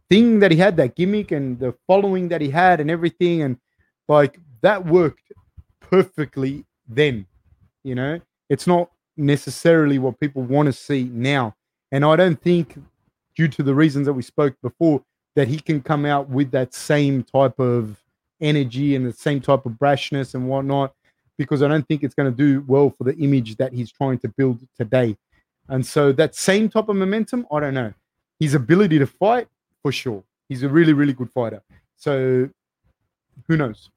thing that he had, that gimmick and the following that he had and everything. And like that worked perfectly then. You know, it's not necessarily what people want to see now. And I don't think, due to the reasons that we spoke before, that he can come out with that same type of energy and the same type of brashness and whatnot, because I don't think it's going to do well for the image that he's trying to build today. And so that same type of momentum, I don't know. His ability to fight, for sure. He's a really, really good fighter. So who knows?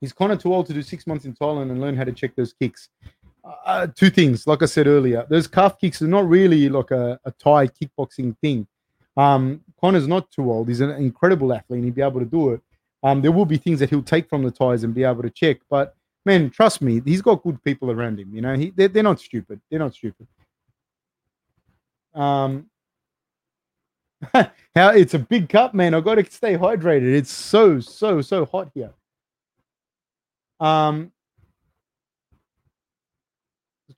He's kind of too old to do six months in Thailand and learn how to check those kicks. Uh, two things, like I said earlier, those calf kicks are not really like a, a Thai kickboxing thing. Um, Conor's not too old. He's an incredible athlete and he'll be able to do it. Um, there will be things that he'll take from the Thais and be able to check. But man, trust me, he's got good people around him. You know, he, they're, they're not stupid. They're not stupid. Um, how it's a big cup, man. I've got to stay hydrated. It's so so so hot here. Um,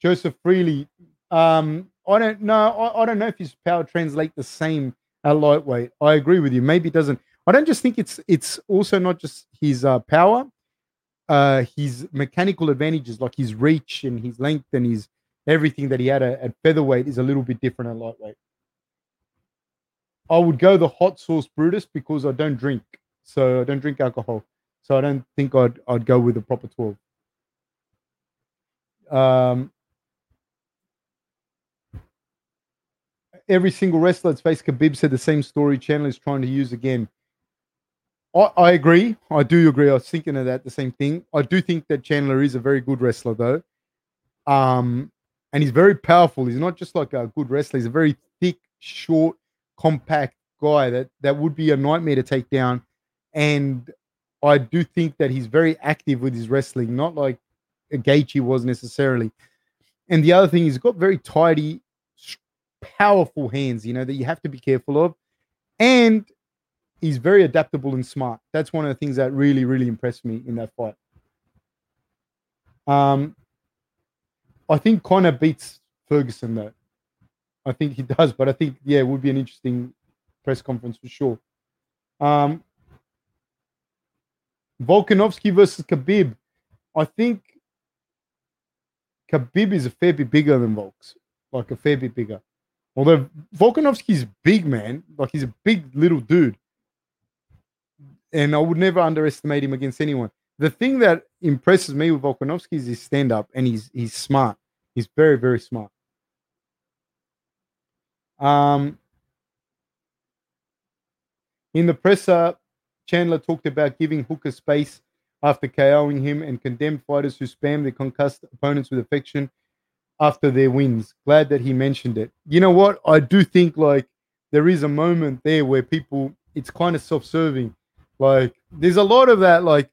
Joseph Freely. Um, I don't know. I, I don't know if his power translate the same at lightweight. I agree with you. Maybe it doesn't. I don't just think it's it's also not just his uh, power, uh, his mechanical advantages like his reach and his length and his everything that he had at, at featherweight is a little bit different at lightweight. I would go the hot sauce Brutus because I don't drink, so I don't drink alcohol, so I don't think I'd I'd go with the proper twelve. Um, every single wrestler that's faced Khabib said the same story Chandler is trying to use again. I, I agree. I do agree. I was thinking of that, the same thing. I do think that Chandler is a very good wrestler, though. Um, and he's very powerful. He's not just like a good wrestler. He's a very thick, short, compact guy that that would be a nightmare to take down. And I do think that he's very active with his wrestling, not like a Gaethje was necessarily. And the other thing, he's got very tidy, powerful hands, you know, that you have to be careful of. And he's very adaptable and smart. That's one of the things that really, really impressed me in that fight. Um, I think Conor beats Ferguson though. I think he does, but I think yeah, it would be an interesting press conference for sure. Um, Volkanovski versus Khabib. I think Khabib is a fair bit bigger than Volks, like a fair bit bigger. Although Volkanovski's big, man, like he's a big little dude. And I would never underestimate him against anyone. The thing that impresses me with Volkanovski is his stand up and he's he's smart. He's very, very smart. Um in the presser, Chandler talked about giving Hooker space after KOing him and condemned fighters who spam their concussed opponents with affection after their wins. Glad that he mentioned it. You know what? I do think like there is a moment there where people it's kind of self-serving. Like there's a lot of that like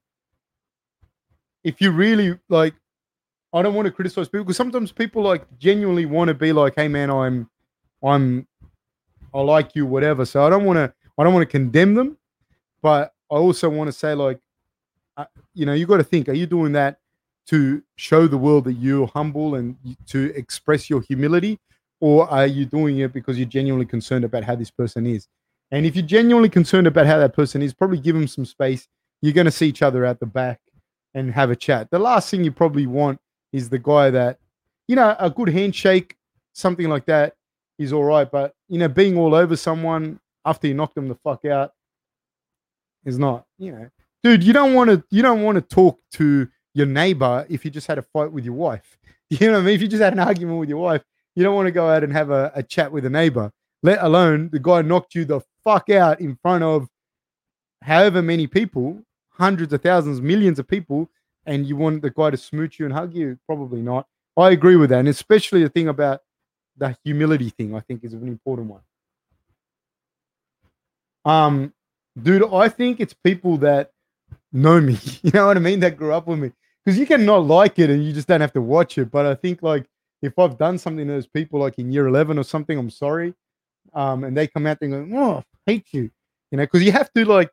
if you really like I don't want to criticize people because sometimes people like genuinely want to be like, hey man, I'm I'm I like you, whatever. So I don't want to I don't want to condemn them, but I also want to say like, uh, you know, you got to think: Are you doing that to show the world that you're humble and to express your humility, or are you doing it because you're genuinely concerned about how this person is? And if you're genuinely concerned about how that person is, probably give them some space. You're going to see each other out the back. and have a chat. The last thing you probably want is the guy that, you know, a good handshake, something like that is all right. But, you know, being all over someone after you knock them the fuck out is not, you know, dude, you don't want to, you don't want to talk to your neighbor if you just had a fight with your wife. You know what I mean? If you just had an argument with your wife, you don't want to go out and have a, a chat with a neighbor, let alone the guy knocked you the fuck out in front of however many people, hundreds of thousands, millions of people, and you want the guy to smooch you and hug you? Probably not. I agree with that. And especially the thing about the humility thing, I think is an important one. Um, dude, I think it's people that know me. You know what I mean? That grew up with me. Because you can not like it and you just don't have to watch it. But I think like if I've done something to those people like in year 11 or something, I'm sorry. Um, and they come out and go, oh, I hate you. You know, because you have to like,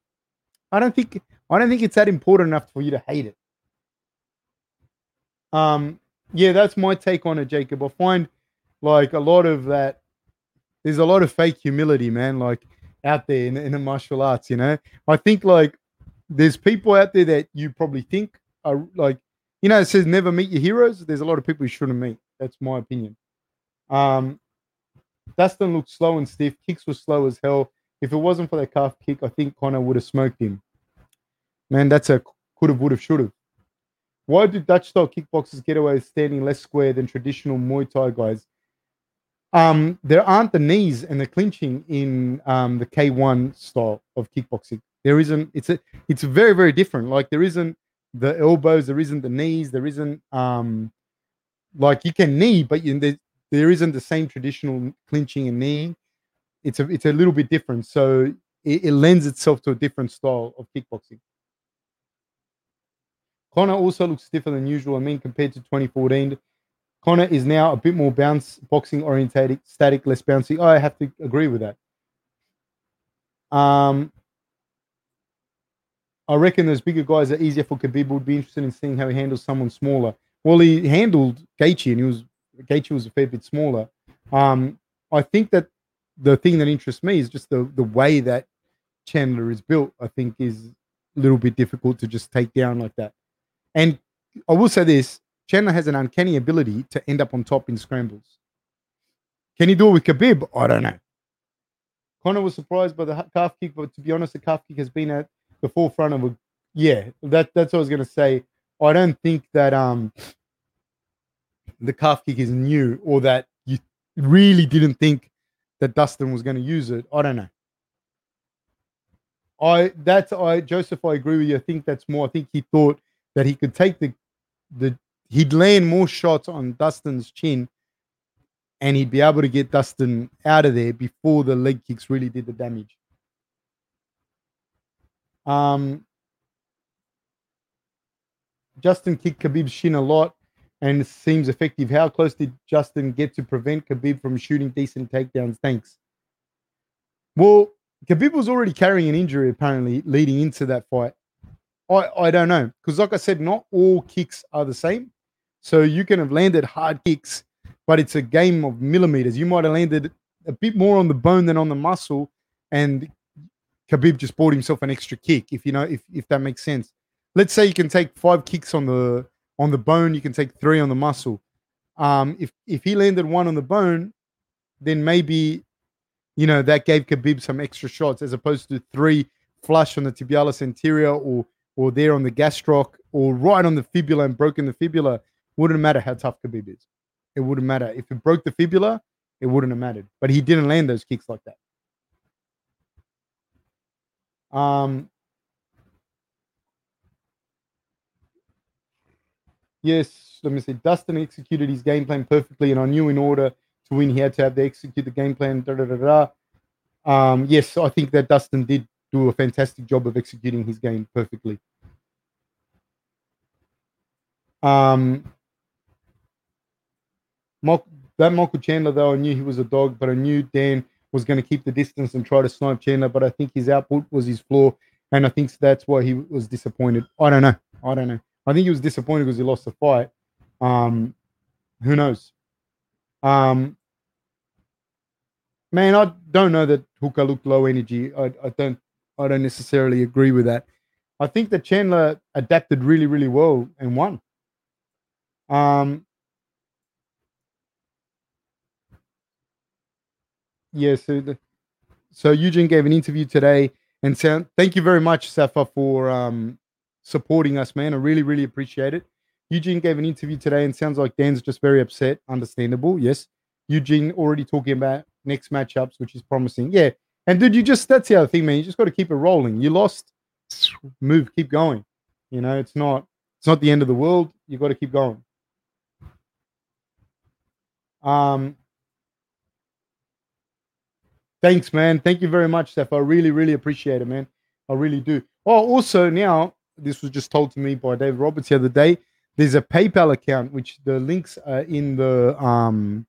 I don't think, I don't think it's that important enough for you to hate it. Um, yeah, that's my take on it, Jacob. I find like a lot of that. There's a lot of fake humility, man. Like out there in, in the martial arts, you know. I think like there's people out there that you probably think are like, you know, it says never meet your heroes. There's a lot of people you shouldn't meet. That's my opinion. Um, Dustin looked slow and stiff. Kicks were slow as hell. If it wasn't for that calf kick, I think Conor would have smoked him. Man, that's a could have, would have, should have. Why do Dutch style kickboxers get away with standing less square than traditional Muay Thai guys? Um, there aren't the knees and the clinching in um, the K1 style of kickboxing. There isn't. It's a. It's very very different. Like there isn't the elbows. There isn't the knees. There isn't um, like you can knee, but you, there, there isn't the same traditional clinching and knee. It's a. It's a little bit different. So it, it lends itself to a different style of kickboxing. Conor also looks stiffer than usual. I mean, compared to 2014, Conor is now a bit more bounce boxing orientated, static, less bouncy. I have to agree with that. Um, I reckon those bigger guys are easier for Khabib. Would be interested in seeing how he handles someone smaller. Well, he handled Gaethje, and he was Gaethje was a fair bit smaller. Um, I think that the thing that interests me is just the the way that Chandler is built. I think is a little bit difficult to just take down like that. And I will say this Chandler has an uncanny ability to end up on top in scrambles. Can he do it with Khabib? I don't know. Conor was surprised by the calf kick, but to be honest, the calf kick has been at the forefront of a yeah. That that's what I was gonna say. I don't think that um the calf kick is new or that you really didn't think that Dustin was going to use it. I don't know. I that's I Joseph, I agree with you. I think that's more. I think he thought that he could take the the he'd land more shots on Dustin's chin and he'd be able to get Dustin out of there before the leg kicks really did the damage. Um, Justin kicked Khabib's shin a lot and seems effective. How close did Justin get to prevent Khabib from shooting decent takedowns? Thanks. Well, Khabib was already carrying an injury apparently leading into that fight. I, I don't know. Because, like I said, not all kicks are the same. So you can have landed hard kicks, but it's a game of millimeters. You might have landed a bit more on the bone than on the muscle, and Khabib just bought himself an extra kick, if you know, if, if that makes sense. Let's say you can take five kicks on the on the bone, you can take three on the muscle. Um, if if he landed one on the bone, then maybe you know that gave Khabib some extra shots as opposed to three flush on the tibialis anterior or or there on the gastroc or right on the fibula and broken the fibula, wouldn't matter how tough Khabib is. It wouldn't matter. If it broke the fibula, it wouldn't have mattered. But he didn't land those kicks like that. Um, yes, let me see. Dustin executed his game plan perfectly, and I knew in order to win, he had to have to execute the game plan. Da, da, da, da. Um, yes, I think that Dustin did do a fantastic job of executing his game perfectly. Um, that Michael Chandler, though, I knew he was a dog, but I knew Dan was going to keep the distance and try to snipe Chandler. But I think his output was his flaw, and I think that's why he was disappointed. I don't know. I don't know. I think he was disappointed because he lost the fight. Um, who knows? Um, man, I don't know that Hooker looked low energy. I, I don't I don't necessarily agree with that. I think that Chandler adapted really, really well and won. Um, yeah, so so Eugene gave an interview today, and sound, thank you very much, Safa, for um, supporting us, man. I really, really appreciate it. Eugene gave an interview today, and sounds like Dan's just very upset. Understandable, yes. Eugene already talking about next matchups, which is promising. Yeah, and dude, you just that's the other thing, man. You just got to keep it rolling. You lost, move, keep going. You know, it's not it's not the end of the world. You got to keep going. Um, thanks, man. Thank you very much, Steph. I really, really appreciate it, man. I really do. Oh, also now this was just told to me by Dave Roberts the other day. There's a PayPal account which the links are in the um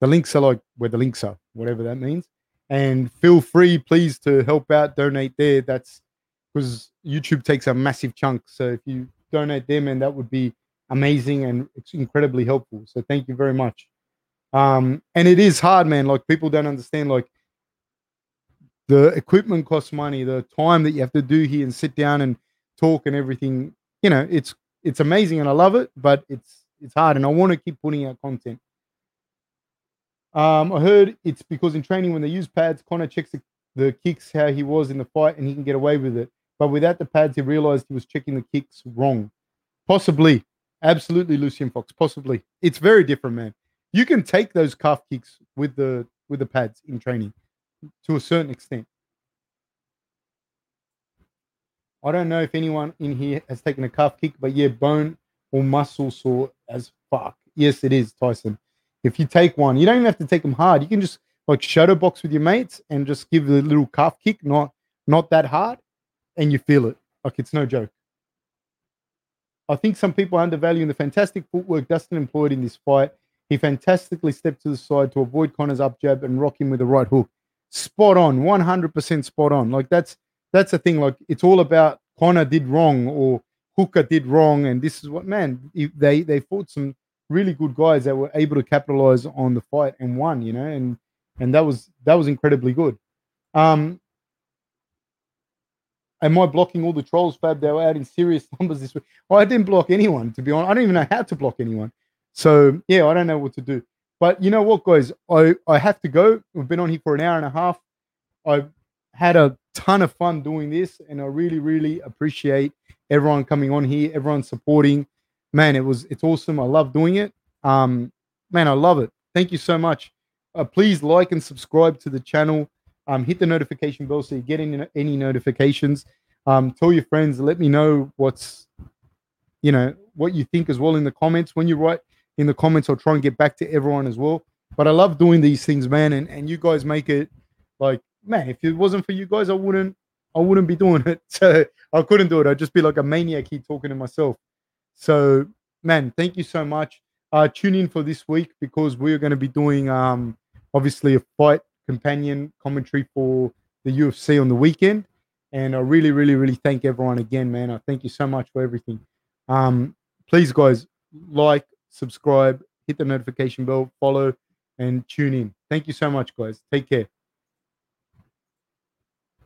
the links are like where the links are, whatever that means. And feel free, please, to help out, donate there. That's because YouTube takes a massive chunk. So if you donate them, and that would be amazing and it's incredibly helpful. So thank you very much. Um, and it is hard, man. Like people don't understand, like the equipment costs money, the time that you have to do here and sit down and talk and everything. You know, it's it's amazing and I love it, but it's it's hard, and I want to keep putting out content. Um, I heard it's because in training when they use pads, Conor checks the, the kicks how he was in the fight, and he can get away with it. But without the pads, he realized he was checking the kicks wrong. Possibly, absolutely, Lucian Fox. Possibly, it's very different, man. You can take those calf kicks with the with the pads in training to a certain extent. I don't know if anyone in here has taken a calf kick, but yeah, bone or muscle sore as fuck. Yes, it is, Tyson. If you take one, you don't even have to take them hard. You can just like shadow box with your mates and just give a little calf kick, not not that hard, and you feel it. Like it's no joke. I think some people are undervaluing the fantastic footwork Dustin employed in this fight. He fantastically stepped to the side to avoid Conor's up jab and rock him with a right hook. Spot on, 100% spot on. Like that's that's the thing. Like it's all about Conor did wrong or Hooker did wrong, and this is what man they they fought some really good guys that were able to capitalize on the fight and won, you know, and and that was that was incredibly good. Um, am I blocking all the trolls, Fab? They were out in serious numbers this week. Well, I didn't block anyone, to be honest. I don't even know how to block anyone. So yeah, I don't know what to do. But you know what, guys? I, I have to go. We've been on here for an hour and a half. I've had a ton of fun doing this, and I really, really appreciate everyone coming on here, everyone supporting man, it was it's awesome. I love doing it. Um, man, I love it. Thank you so much. Uh, please like and subscribe to the channel. Um, hit the notification bell so you get any, any notifications. Um, tell your friends. Let me know what's, you know, what you think as well in the comments. When you write in the comments, I'll try and get back to everyone as well. But I love doing these things, man, and, and you guys make it like, man. If it wasn't for you guys, I wouldn't I wouldn't be doing it. So I couldn't do it. I'd just be like a maniac here talking to myself. So, man, thank you so much. Uh, tune in for this week because we're going to be doing um, obviously a fight companion commentary for the UFC on the weekend. And I really, really, really thank everyone again, man. I thank you so much for everything. Um, please, guys, like, subscribe, hit the notification bell, follow, and tune in. Thank you so much, guys. Take care.